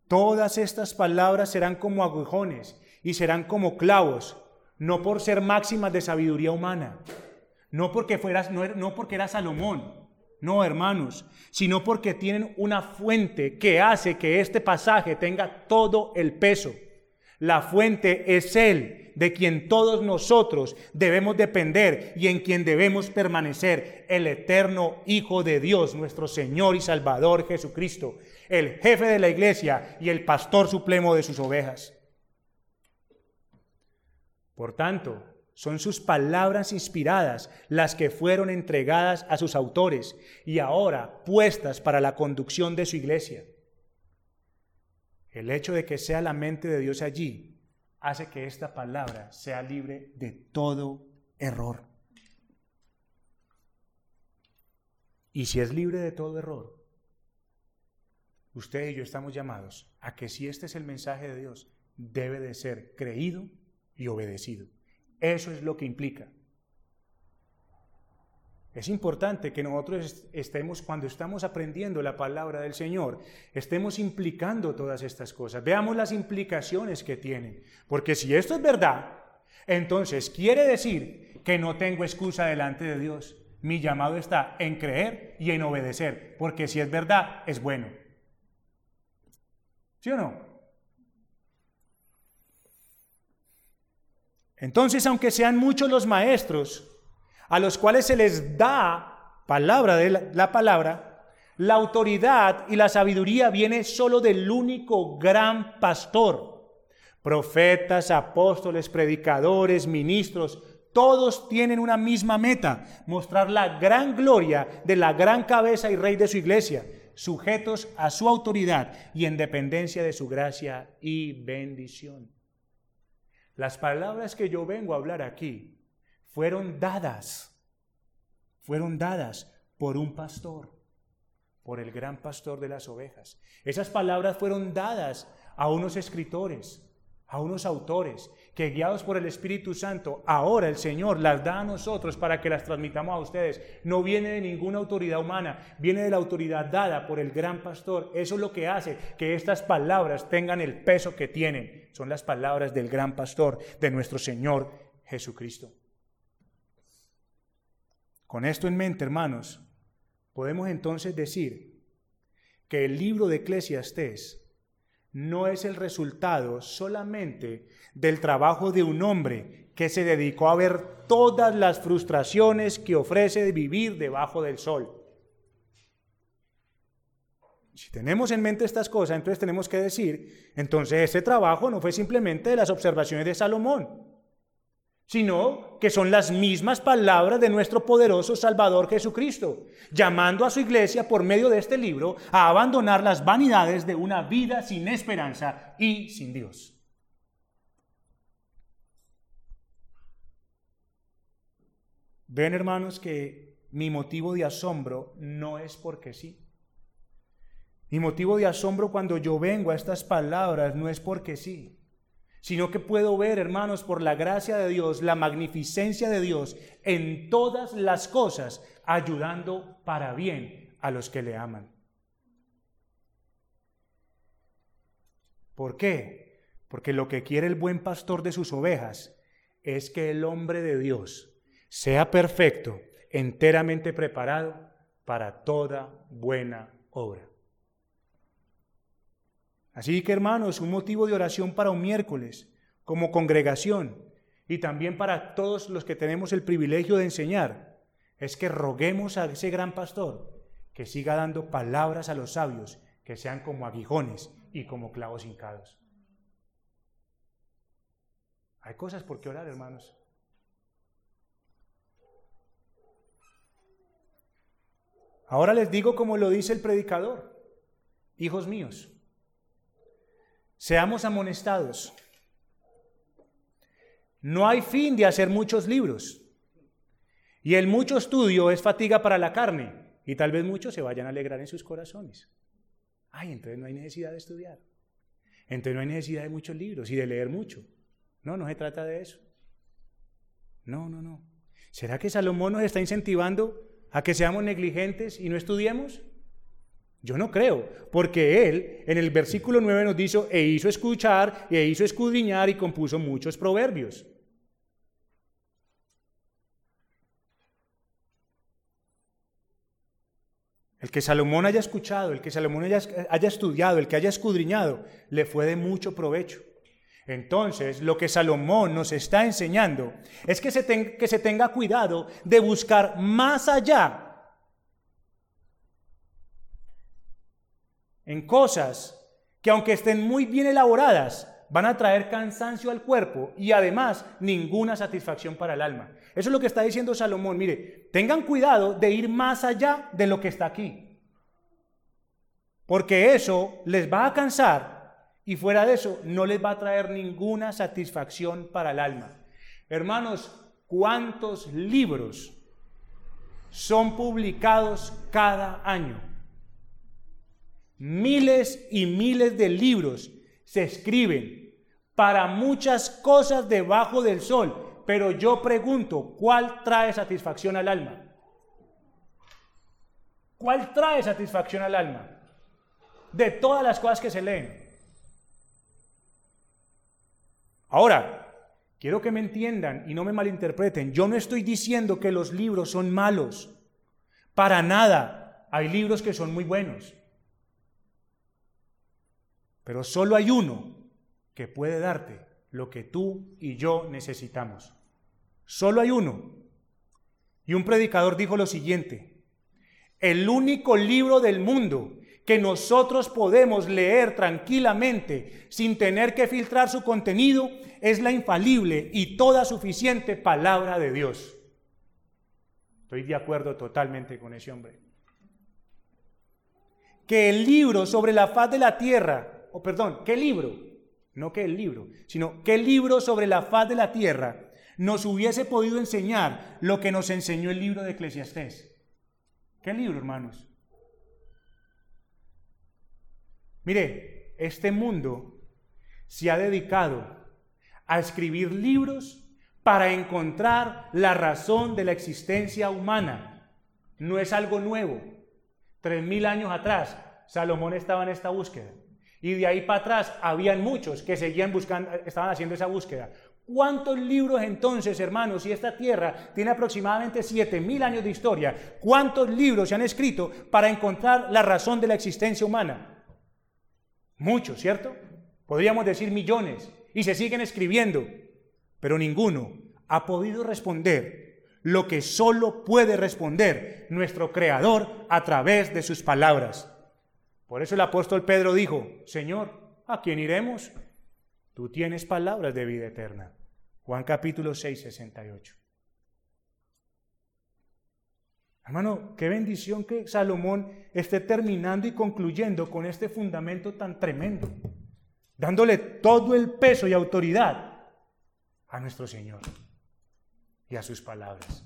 A: Todas estas palabras serán como agujones y serán como clavos, no por ser máximas de sabiduría humana, no porque, fueras, no, no porque era Salomón, no hermanos, sino porque tienen una fuente que hace que este pasaje tenga todo el peso. La fuente es Él, de quien todos nosotros debemos depender y en quien debemos permanecer, el eterno Hijo de Dios, nuestro Señor y Salvador Jesucristo, el jefe de la iglesia y el pastor supremo de sus ovejas. Por tanto, son sus palabras inspiradas las que fueron entregadas a sus autores y ahora puestas para la conducción de su iglesia. El hecho de que sea la mente de Dios allí hace que esta palabra sea libre de todo error. Y si es libre de todo error, usted y yo estamos llamados a que si este es el mensaje de Dios, debe de ser creído y obedecido. Eso es lo que implica. Es importante que nosotros estemos, cuando estamos aprendiendo la palabra del Señor, estemos implicando todas estas cosas. Veamos las implicaciones que tienen. Porque si esto es verdad, entonces quiere decir que no tengo excusa delante de Dios. Mi llamado está en creer y en obedecer. Porque si es verdad, es bueno. ¿Sí o no? Entonces, aunque sean muchos los maestros a los cuales se les da palabra de la, palabra, la autoridad y la sabiduría viene solo del único gran pastor. Profetas, apóstoles, predicadores, ministros, todos tienen una misma meta, mostrar la gran gloria de la gran cabeza y rey de su iglesia, sujetos a su autoridad y en dependencia de su gracia y bendición. Las palabras que yo vengo a hablar aquí fueron dadas, fueron dadas por un pastor, por el gran pastor de las ovejas. Esas palabras fueron dadas a unos escritores, a unos autores, que guiados por el Espíritu Santo, ahora el Señor las da a nosotros para que las transmitamos a ustedes. No viene de ninguna autoridad humana, viene de la autoridad dada por el gran pastor. Eso es lo que hace que estas palabras tengan el peso que tienen. Son las palabras del gran pastor, de nuestro Señor Jesucristo. Con esto en mente, hermanos, podemos entonces decir que el libro de Eclesiastés no es el resultado solamente del trabajo de un hombre que se dedicó a ver todas las frustraciones que ofrece vivir debajo del sol. Si tenemos en mente estas cosas, entonces tenemos que decir, entonces este trabajo no fue simplemente de las observaciones de Salomón, sino que son las mismas palabras de nuestro poderoso Salvador Jesucristo, llamando a su iglesia por medio de este libro a abandonar las vanidades de una vida sin esperanza y sin Dios. Ven hermanos que mi motivo de asombro no es porque sí. Mi motivo de asombro cuando yo vengo a estas palabras no es porque sí, sino que puedo ver, hermanos, por la gracia de Dios, la magnificencia de Dios en todas las cosas, ayudando para bien a los que le aman. ¿Por qué? Porque lo que quiere el buen pastor de sus ovejas es que el hombre de Dios sea perfecto, enteramente preparado para toda buena obra. Así que hermanos, un motivo de oración para un miércoles, como congregación, y también para todos los que tenemos el privilegio de enseñar, es que roguemos a ese gran pastor que siga dando palabras a los sabios que sean como aguijones y como clavos hincados. Hay cosas por qué orar, hermanos. Ahora les digo como lo dice el predicador, hijos míos, seamos amonestados. No hay fin de hacer muchos libros. Y el mucho estudio es fatiga para la carne. Y tal vez muchos se vayan a alegrar en sus corazones. Ay, entonces no hay necesidad de estudiar. Entonces no hay necesidad de muchos libros y de leer mucho. No, no se trata de eso. No, no, no. ¿Será que Salomón nos está incentivando a que seamos negligentes y no estudiemos? Yo no creo, porque él en el versículo 9 nos dice, e hizo escuchar, e hizo escudriñar y compuso muchos proverbios. El que Salomón haya escuchado, el que Salomón haya, estudiado, el que haya escudriñado, le fue de mucho provecho. Entonces, lo que Salomón nos está enseñando es que se, que se tenga cuidado de buscar más allá en cosas que aunque estén muy bien elaboradas, van a traer cansancio al cuerpo y además ninguna satisfacción para el alma. Eso es lo que está diciendo Salomón. Mire, tengan cuidado de ir más allá de lo que está aquí. Porque eso les va a cansar y fuera de eso no les va a traer ninguna satisfacción para el alma. Hermanos, ¿cuántos libros son publicados cada año? Miles y miles de libros se escriben para muchas cosas debajo del sol, pero yo pregunto, ¿cuál trae satisfacción al alma? ¿Cuál trae satisfacción al alma? De todas las cosas que se leen. Ahora, quiero que me entiendan y no me malinterpreten. Yo no estoy diciendo que los libros son malos. Para nada. Hay libros que son muy buenos. Pero solo hay uno que puede darte lo que tú y yo necesitamos. Solo hay uno. Y un predicador dijo lo siguiente, el único libro del mundo que nosotros podemos leer tranquilamente sin tener que filtrar su contenido es la infalible y toda suficiente palabra de Dios. Estoy de acuerdo totalmente con ese hombre. Que el libro sobre la faz de la tierra, o perdón, ¿qué libro? No que el libro, sino qué libro sobre la faz de la tierra nos hubiese podido enseñar lo que nos enseñó el libro de Eclesiastés. ¿Qué libro, hermanos? Mire, este mundo se ha dedicado a escribir libros para encontrar la razón de la existencia humana. No es algo nuevo. Tres mil años atrás, Salomón estaba en esta búsqueda. Y de ahí para atrás habían muchos que seguían buscando, estaban haciendo esa búsqueda. ¿Cuántos libros entonces, hermanos, si esta tierra tiene aproximadamente 7.000 años de historia, cuántos libros se han escrito para encontrar la razón de la existencia humana? Muchos, ¿cierto? Podríamos decir millones, y se siguen escribiendo, pero ninguno ha podido responder lo que solo puede responder nuestro Creador a través de sus palabras. Por eso el apóstol Pedro dijo, Señor, ¿a quién iremos? Tú tienes palabras de vida eterna. Juan capítulo 6, 68. Hermano, qué bendición que Salomón esté terminando y concluyendo con este fundamento tan tremendo, dándole todo el peso y autoridad a nuestro Señor y a sus palabras.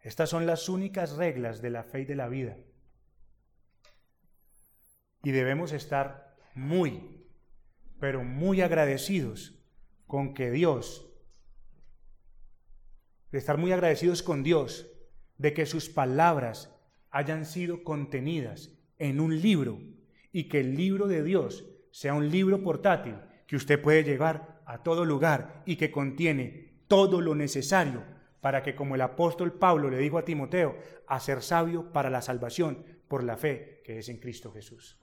A: Estas son las únicas reglas de la fe y de la vida. Y debemos estar muy, pero muy agradecidos con que Dios, de estar muy agradecidos con Dios, de que sus palabras hayan sido contenidas en un libro y que el libro de Dios sea un libro portátil que usted puede llevar a todo lugar y que contiene todo lo necesario para que, como el apóstol Pablo le dijo a Timoteo, a ser sabio para la salvación por la fe que es en Cristo Jesús.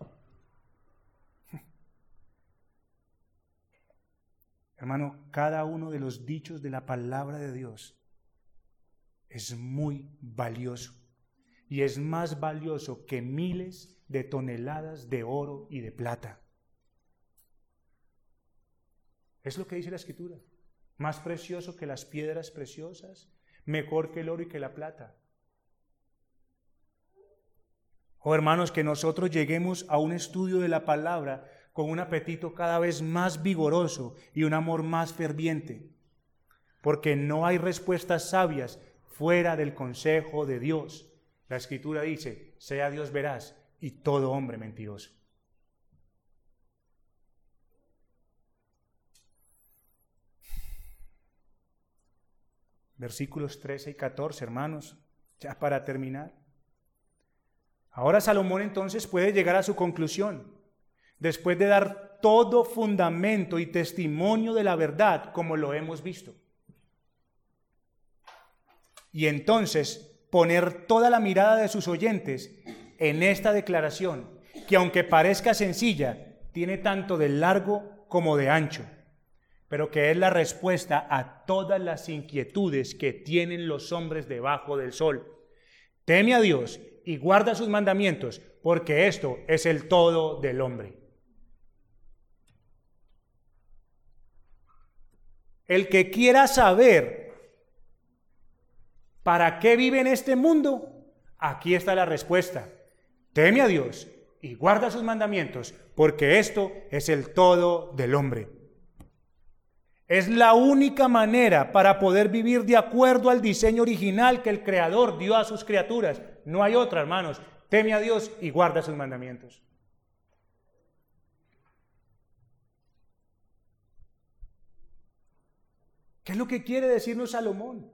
A: Hermano, cada uno de los dichos de la palabra de Dios es muy valioso y es más valioso que miles de toneladas de oro y de plata. Es lo que dice la escritura más precioso que las piedras preciosas, mejor que el oro y que la plata. Oh hermanos, que nosotros lleguemos a un estudio de la palabra con un apetito cada vez más vigoroso y un amor más ferviente, porque no hay respuestas sabias fuera del consejo de Dios. La escritura dice, sea Dios veraz y todo hombre mentiroso. versículos 13 y 14, hermanos, ya para terminar. Ahora Salomón entonces puede llegar a su conclusión, después de dar todo fundamento y testimonio de la verdad, como lo hemos visto. Y entonces poner toda la mirada de sus oyentes en esta declaración, que aunque parezca sencilla, tiene tanto de largo como de ancho pero que es la respuesta a todas las inquietudes que tienen los hombres debajo del sol. Teme a Dios y guarda sus mandamientos, porque esto es el todo del hombre. El que quiera saber para qué vive en este mundo, aquí está la respuesta. Teme a Dios y guarda sus mandamientos, porque esto es el todo del hombre. Es la única manera para poder vivir de acuerdo al diseño original que el Creador dio a sus criaturas. No hay otra, hermanos. Teme a Dios y guarda sus mandamientos. ¿Qué es lo que quiere decirnos Salomón?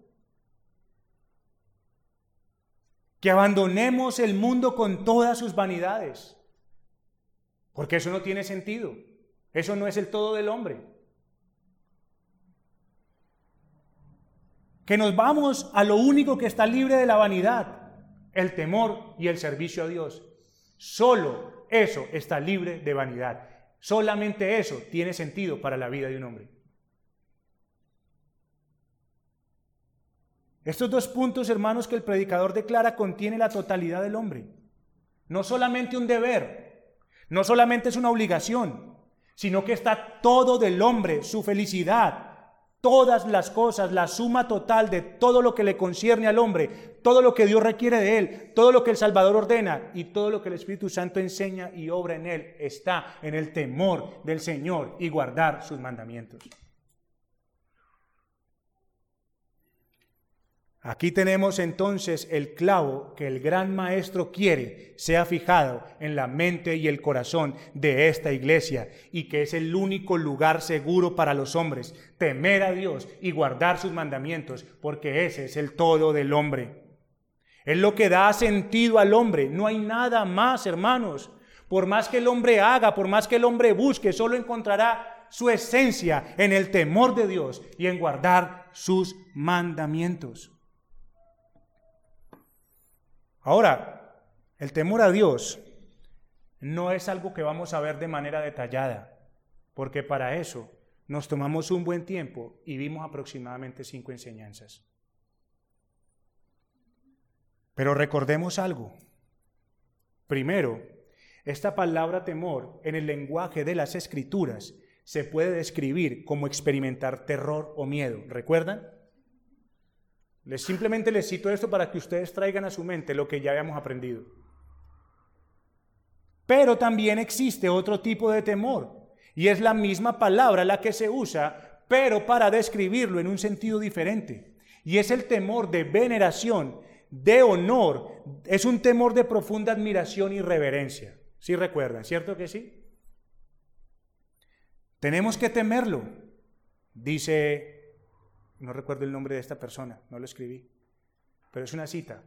A: Que abandonemos el mundo con todas sus vanidades. Porque eso no tiene sentido. Eso no es el todo del hombre. Que nos vamos a lo único que está libre de la vanidad, el temor y el servicio a Dios. Solo eso está libre de vanidad. Solamente eso tiene sentido para la vida de un hombre. Estos dos puntos, hermanos, que el predicador declara contiene la totalidad del hombre. No solamente un deber, no solamente es una obligación, sino que está todo del hombre, su felicidad, todas las cosas, la suma total de todo lo que le concierne al hombre, todo lo que Dios requiere de él, todo lo que el Salvador ordena y todo lo que el Espíritu Santo enseña y obra en él, está en el temor del Señor y guardar sus mandamientos. Aquí tenemos entonces el clavo que el gran maestro quiere sea fijado en la mente y el corazón de esta iglesia y que es el único lugar seguro para los hombres, temer a Dios y guardar sus mandamientos, porque ese es el todo del hombre. Es lo que da sentido al hombre, no hay nada más, hermanos. Por más que el hombre haga, por más que el hombre busque, solo encontrará su esencia en el temor de Dios y en guardar sus mandamientos. Ahora, el temor a Dios no es algo que vamos a ver de manera detallada, porque para eso nos tomamos un buen tiempo y vimos aproximadamente cinco enseñanzas. Pero recordemos algo. Primero, esta palabra temor en el lenguaje de las escrituras se puede describir como experimentar terror o miedo. ¿Recuerdan? Les simplemente les cito esto para que ustedes traigan a su mente lo que ya habíamos aprendido. Pero también existe otro tipo de temor, y es la misma palabra la que se usa, pero para describirlo en un sentido diferente. Y es el temor de veneración, de honor, es un temor de profunda admiración y reverencia. ¿Sí recuerdan? ¿Cierto que sí? Tenemos que temerlo, dice, no recuerdo el nombre de esta persona, no lo escribí, pero es una cita.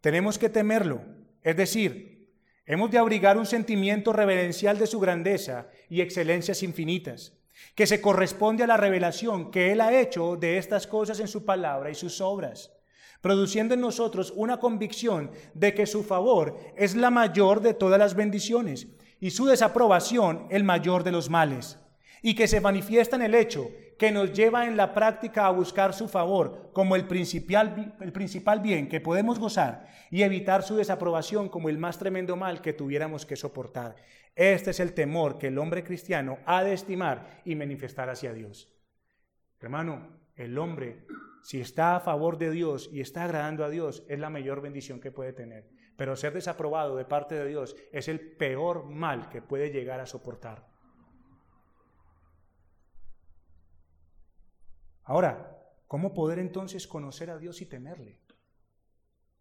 A: Tenemos que temerlo, es decir, hemos de abrigar un sentimiento reverencial de su grandeza y excelencias infinitas, que se corresponde a la revelación que Él ha hecho de estas cosas en su palabra y sus obras produciendo en nosotros una convicción de que su favor es la mayor de todas las bendiciones y su desaprobación el mayor de los males, y que se manifiesta en el hecho que nos lleva en la práctica a buscar su favor como el principal, el principal bien que podemos gozar y evitar su desaprobación como el más tremendo mal que tuviéramos que soportar. Este es el temor que el hombre cristiano ha de estimar y manifestar hacia Dios. Hermano, el hombre, si está a favor de Dios y está agradando a Dios, es la mayor bendición que puede tener. Pero ser desaprobado de parte de Dios es el peor mal que puede llegar a soportar. Ahora, ¿cómo poder entonces conocer a Dios y temerle?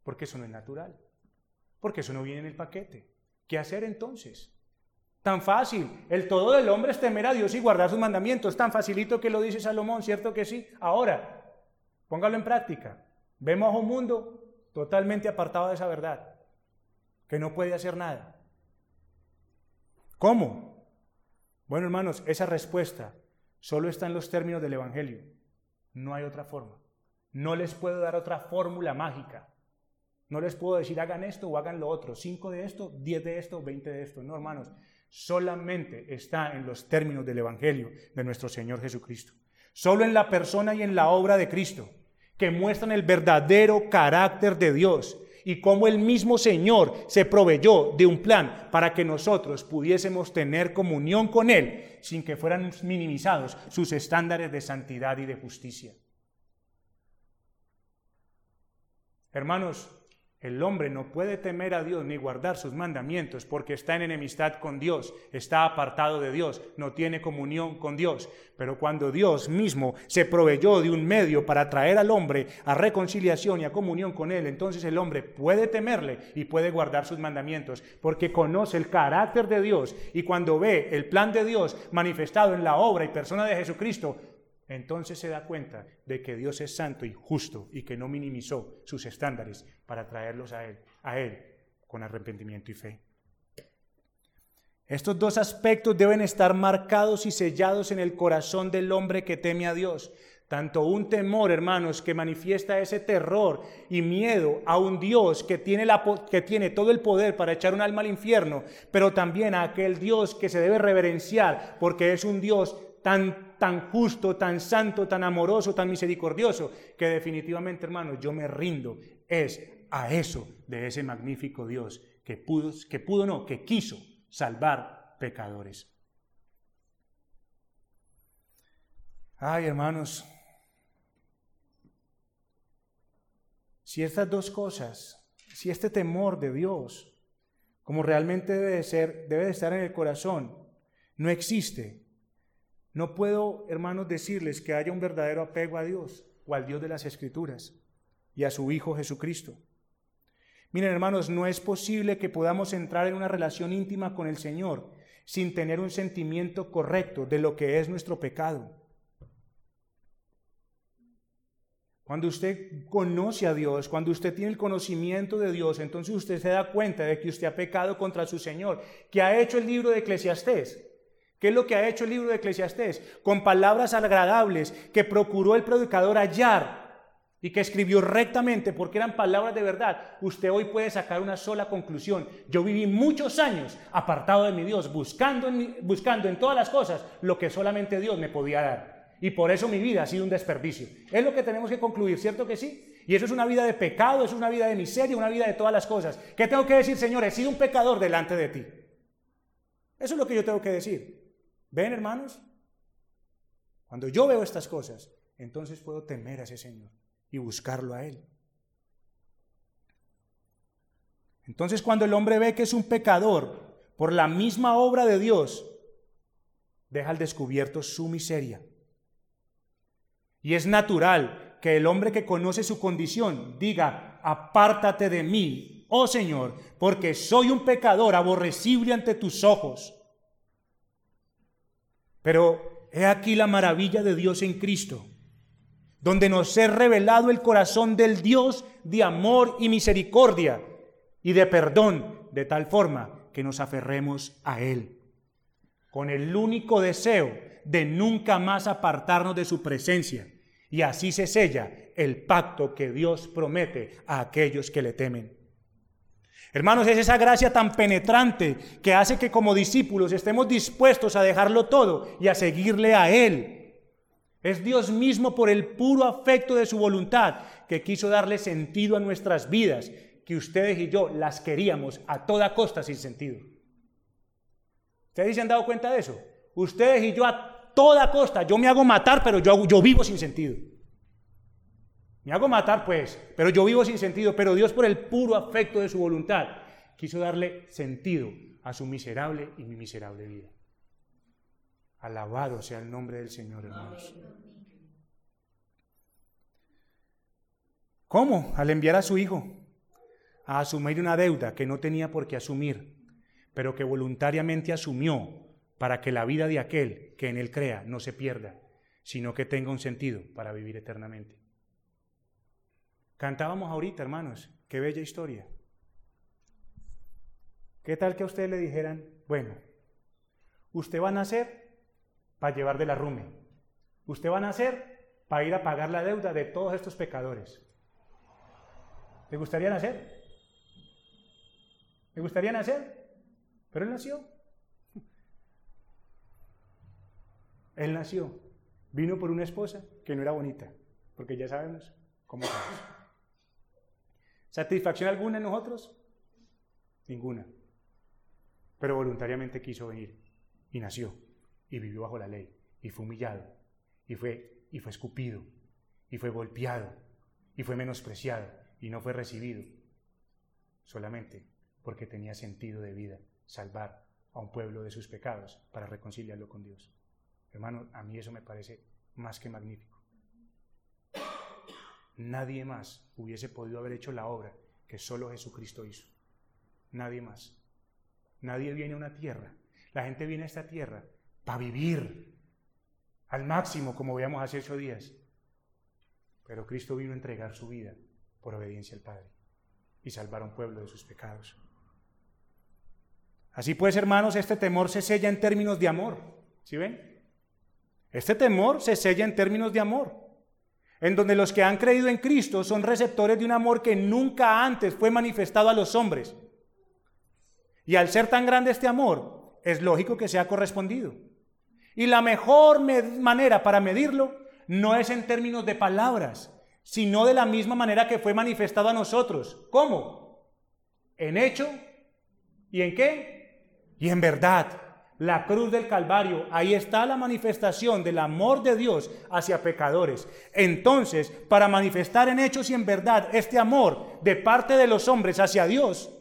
A: Porque eso no es natural. Porque eso no viene en el paquete. ¿Qué hacer entonces? Tan fácil. El todo del hombre es temer a Dios y guardar sus mandamientos. Tan facilito que lo dice Salomón, ¿cierto que sí? Ahora, póngalo en práctica. Vemos a un mundo totalmente apartado de esa verdad, que no puede hacer nada. ¿Cómo? Bueno, hermanos, esa respuesta solo está en los términos del Evangelio. No hay otra forma. No les puedo dar otra fórmula mágica. No les puedo decir hagan esto o hagan lo otro. Cinco de esto, diez de esto, veinte de esto. No, hermanos solamente está en los términos del Evangelio de nuestro Señor Jesucristo. Solo en la persona y en la obra de Cristo, que muestran el verdadero carácter de Dios y cómo el mismo Señor se proveyó de un plan para que nosotros pudiésemos tener comunión con Él sin que fueran minimizados sus estándares de santidad y de justicia. Hermanos, el hombre no puede temer a Dios ni guardar sus mandamientos porque está en enemistad con Dios, está apartado de Dios, no tiene comunión con Dios. Pero cuando Dios mismo se proveyó de un medio para traer al hombre a reconciliación y a comunión con Él, entonces el hombre puede temerle y puede guardar sus mandamientos porque conoce el carácter de Dios y cuando ve el plan de Dios manifestado en la obra y persona de Jesucristo, entonces se da cuenta de que Dios es santo y justo y que no minimizó sus estándares para traerlos a Él, a Él con arrepentimiento y fe. Estos dos aspectos deben estar marcados y sellados en el corazón del hombre que teme a Dios. Tanto un temor, hermanos, que manifiesta ese terror y miedo a un Dios que tiene, la, que tiene todo el poder para echar un alma al infierno, pero también a aquel Dios que se debe reverenciar porque es un Dios tan, tan justo, tan santo, tan amoroso, tan misericordioso, que definitivamente, hermanos, yo me rindo. Es a eso de ese magnífico Dios que pudo, que pudo no, que quiso salvar pecadores. Ay, hermanos, si estas dos cosas, si este temor de Dios, como realmente debe ser, debe de estar en el corazón, no existe, no puedo, hermanos, decirles que haya un verdadero apego a Dios o al Dios de las Escrituras y a su Hijo Jesucristo. Miren, hermanos, no es posible que podamos entrar en una relación íntima con el Señor sin tener un sentimiento correcto de lo que es nuestro pecado. Cuando usted conoce a Dios, cuando usted tiene el conocimiento de Dios, entonces usted se da cuenta de que usted ha pecado contra su Señor, que ha hecho el libro de Eclesiastés. ¿Qué es lo que ha hecho el libro de Eclesiastés? Con palabras agradables que procuró el predicador hallar y que escribió rectamente porque eran palabras de verdad, usted hoy puede sacar una sola conclusión. Yo viví muchos años apartado de mi Dios, buscando en, buscando en todas las cosas lo que solamente Dios me podía dar. Y por eso mi vida ha sido un desperdicio. Es lo que tenemos que concluir, ¿cierto que sí? Y eso es una vida de pecado, es una vida de miseria, una vida de todas las cosas. ¿Qué tengo que decir, Señor? He sido un pecador delante de ti. Eso es lo que yo tengo que decir. ¿Ven, hermanos? Cuando yo veo estas cosas, entonces puedo temer a ese Señor y buscarlo a Él. Entonces cuando el hombre ve que es un pecador por la misma obra de Dios, deja al descubierto su miseria. Y es natural que el hombre que conoce su condición diga, apártate de mí, oh Señor, porque soy un pecador aborrecible ante tus ojos. Pero he aquí la maravilla de Dios en Cristo, donde nos es revelado el corazón del Dios de amor y misericordia y de perdón, de tal forma que nos aferremos a Él, con el único deseo de nunca más apartarnos de su presencia. Y así se sella el pacto que Dios promete a aquellos que le temen. Hermanos, es esa gracia tan penetrante que hace que como discípulos estemos dispuestos a dejarlo todo y a seguirle a Él. Es Dios mismo por el puro afecto de su voluntad que quiso darle sentido a nuestras vidas, que ustedes y yo las queríamos a toda costa sin sentido. ¿Ustedes se han dado cuenta de eso? Ustedes y yo a toda costa, yo me hago matar, pero yo, yo vivo sin sentido. Me hago matar, pues, pero yo vivo sin sentido, pero Dios por el puro afecto de su voluntad quiso darle sentido a su miserable y mi miserable vida. Alabado sea el nombre del Señor, hermanos. ¿Cómo? Al enviar a su hijo a asumir una deuda que no tenía por qué asumir, pero que voluntariamente asumió para que la vida de aquel que en él crea no se pierda, sino que tenga un sentido para vivir eternamente. Cantábamos ahorita, hermanos, qué bella historia. ¿Qué tal que a ustedes le dijeran, bueno, usted va a nacer para llevar de la usted va a nacer para ir a pagar la deuda de todos estos pecadores? ¿Le gustaría nacer? ¿Le gustaría nacer? Pero él nació. Él nació. Vino por una esposa que no era bonita, porque ya sabemos cómo es. ¿Satisfacción alguna en nosotros? Ninguna. Pero voluntariamente quiso venir y nació y vivió bajo la ley y fue humillado y fue, y fue escupido y fue golpeado y fue menospreciado y no fue recibido solamente porque tenía sentido de vida salvar a un pueblo de sus pecados para reconciliarlo con Dios. Hermano, a mí eso me parece más que magnífico. Nadie más hubiese podido haber hecho la obra que solo Jesucristo hizo. Nadie más. Nadie viene a una tierra. La gente viene a esta tierra para vivir al máximo, como veíamos hace ocho días. Pero Cristo vino a entregar su vida por obediencia al Padre y salvar a un pueblo de sus pecados. Así pues, hermanos, este temor se sella en términos de amor. ¿Sí ven? Este temor se sella en términos de amor en donde los que han creído en Cristo son receptores de un amor que nunca antes fue manifestado a los hombres. Y al ser tan grande este amor, es lógico que sea correspondido. Y la mejor manera para medirlo no es en términos de palabras, sino de la misma manera que fue manifestado a nosotros. ¿Cómo? En hecho y en qué? Y en verdad la cruz del Calvario, ahí está la manifestación del amor de Dios hacia pecadores. Entonces, para manifestar en hechos y en verdad este amor de parte de los hombres hacia Dios,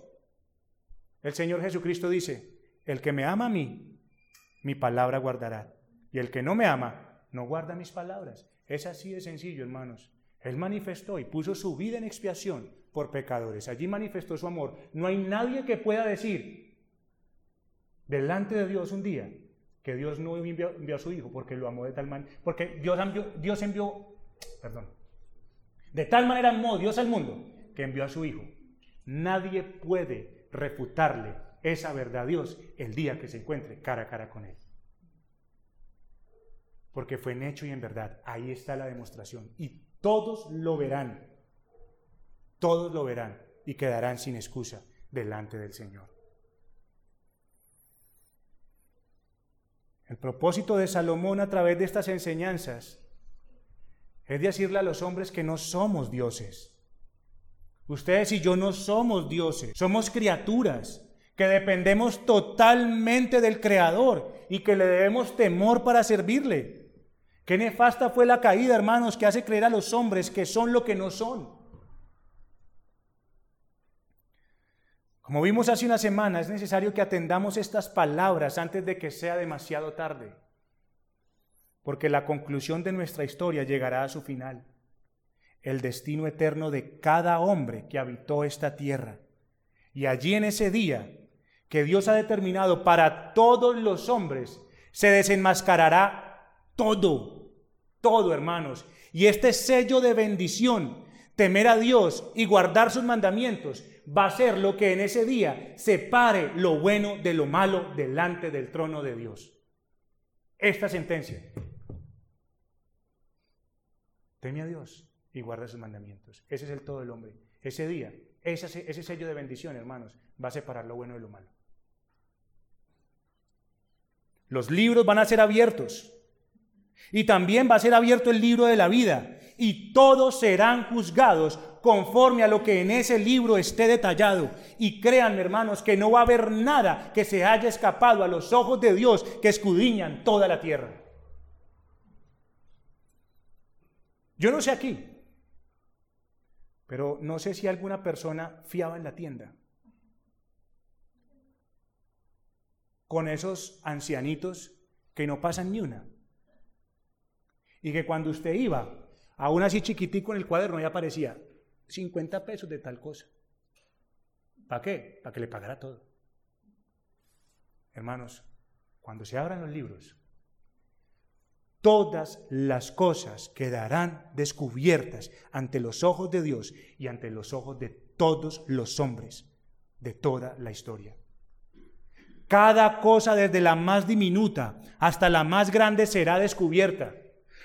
A: el Señor Jesucristo dice, el que me ama a mí, mi palabra guardará. Y el que no me ama, no guarda mis palabras. Es así de sencillo, hermanos. Él manifestó y puso su vida en expiación por pecadores. Allí manifestó su amor. No hay nadie que pueda decir, delante de Dios un día que Dios no envió, a su Hijo porque lo amó de tal manera, porque Dios envió, Dios envió, perdón, de tal manera amó Dios al mundo que envió a su Hijo. Nadie puede refutarle esa verdad a Dios el día que se encuentre cara a cara con Él. Porque fue en hecho y en verdad. Ahí está la demostración. Y todos lo verán. Todos lo verán y quedarán sin excusa delante del Señor. El propósito de Salomón a través de estas enseñanzas es decirle a los hombres que no somos dioses. Ustedes y yo no somos dioses, somos criaturas que dependemos totalmente del Creador y que le debemos temor para servirle. Qué nefasta fue la caída, hermanos, que hace creer a los hombres que son lo que no son. Como vimos hace una semana, es necesario que atendamos estas palabras antes de que sea demasiado tarde, porque la conclusión de nuestra historia llegará a su final. el destino eterno de cada hombre que habitó esta tierra. Y allí en ese día que Dios ha determinado para todos los hombres, se desenmascarará todo, todo hermanos. Y este sello de bendición, temer a Dios y guardar sus mandamientos, va a ser lo que en ese día separe lo bueno de lo malo delante del trono de Dios. Esta sentencia. Teme a Dios y guarda sus mandamientos. Ese es el todo del hombre. Ese día, ese, sello de bendición, hermanos, va a separar lo bueno de lo malo. Los libros van a ser abiertos. Y también va a ser abierto el libro de la vida. Y todos serán juzgados conforme a lo que en ese libro esté detallado. Y créanme, hermanos, que no va a haber nada que se haya escapado a los ojos de Dios que escudriñan toda la tierra. Yo no sé aquí, pero no sé si alguna persona fiaba en la tienda. Con esos ancianitos que no pasan ni una. Y que cuando usted iba, aún así chiquitico en el cuaderno, ya aparecía 50 pesos de tal cosa. ¿Para qué? Para que le pagara todo. Hermanos, cuando se abran los libros, todas las cosas quedarán descubiertas ante los ojos de Dios y ante los ojos de todos los hombres de toda la historia. Cada cosa desde la más diminuta hasta la más grande será descubierta.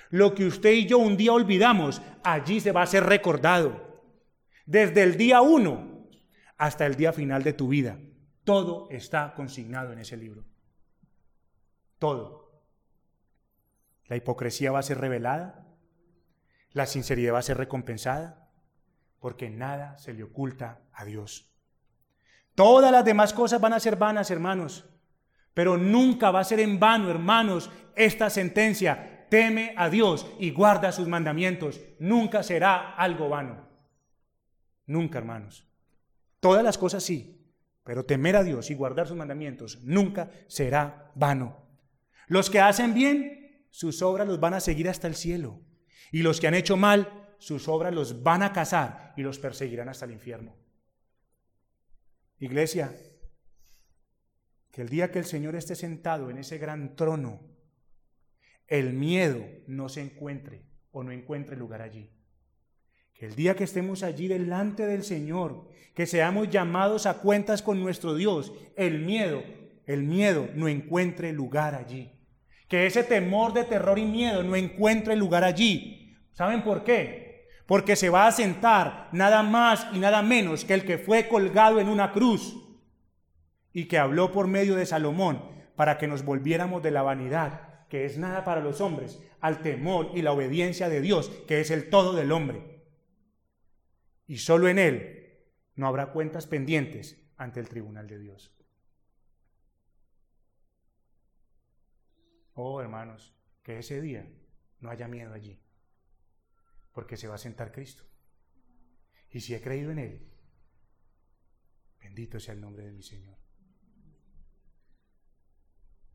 A: Lo que usted y yo un día olvidamos, allí se va a ser recordado. Desde el día uno hasta el día final de tu vida. Todo está consignado en ese libro. Todo. La hipocresía va a ser revelada. La sinceridad va a ser recompensada. Porque nada se le oculta a Dios. Todas las demás cosas van a ser vanas, hermanos. Pero nunca va a ser en vano, hermanos, esta sentencia. Teme a Dios y guarda sus mandamientos. Nunca será algo vano. Nunca, hermanos. Todas las cosas sí, pero temer a Dios y guardar sus mandamientos nunca será vano. Los que hacen bien, sus obras los van a seguir hasta el cielo. Y los que han hecho mal, sus obras los van a cazar y los perseguirán hasta el infierno. Iglesia, que el día que el Señor esté sentado en ese gran trono, el miedo no se encuentre o no encuentre lugar allí. El día que estemos allí delante del Señor, que seamos llamados a cuentas con nuestro Dios, el miedo, el miedo no encuentre lugar allí. Que ese temor de terror y miedo no encuentre lugar allí. ¿Saben por qué? Porque se va a sentar nada más y nada menos que el que fue colgado en una cruz y que habló por medio de Salomón para que nos volviéramos de la vanidad, que es nada para los hombres, al temor y la obediencia de Dios, que es el todo del hombre y solo en Él no habrá cuentas pendientes ante el tribunal de Dios. Oh, hermanos, que ese día no haya miedo allí, porque se va a sentar Cristo. Y si he creído en Él, bendito sea el nombre de mi Señor.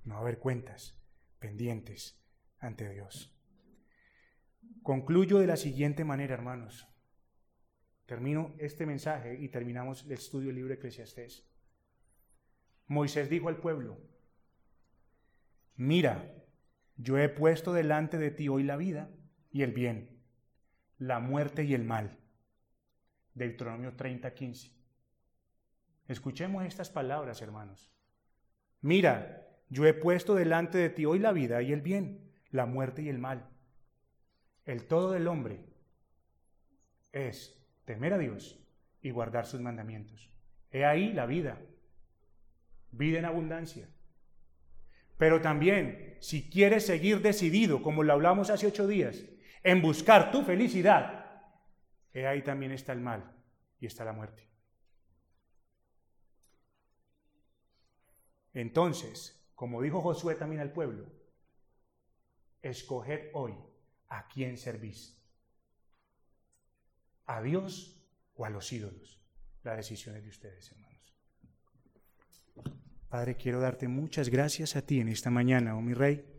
A: No va a haber cuentas pendientes ante Dios. Concluyo de la siguiente manera, hermanos. Termino este mensaje y terminamos el estudio del libro de Eclesiastés. Moisés dijo al pueblo, mira, yo he puesto delante de ti hoy la vida y el bien, la muerte y el mal. Deuteronomio 30, 15. Escuchemos estas palabras, hermanos. Mira, yo he puesto delante de ti hoy la vida y el bien, la muerte y el mal. El todo del hombre es temer a Dios y guardar sus mandamientos. He ahí la vida, vida en abundancia. Pero también, si quieres seguir decidido, como lo hablamos hace ocho días, en buscar tu felicidad, he ahí también está el mal y está la muerte. Entonces, como dijo Josué también al pueblo, escoged hoy a quién servís a Dios o a los ídolos. La decisión es de ustedes, hermanos. Padre, quiero darte muchas gracias a ti en esta mañana, oh mi Rey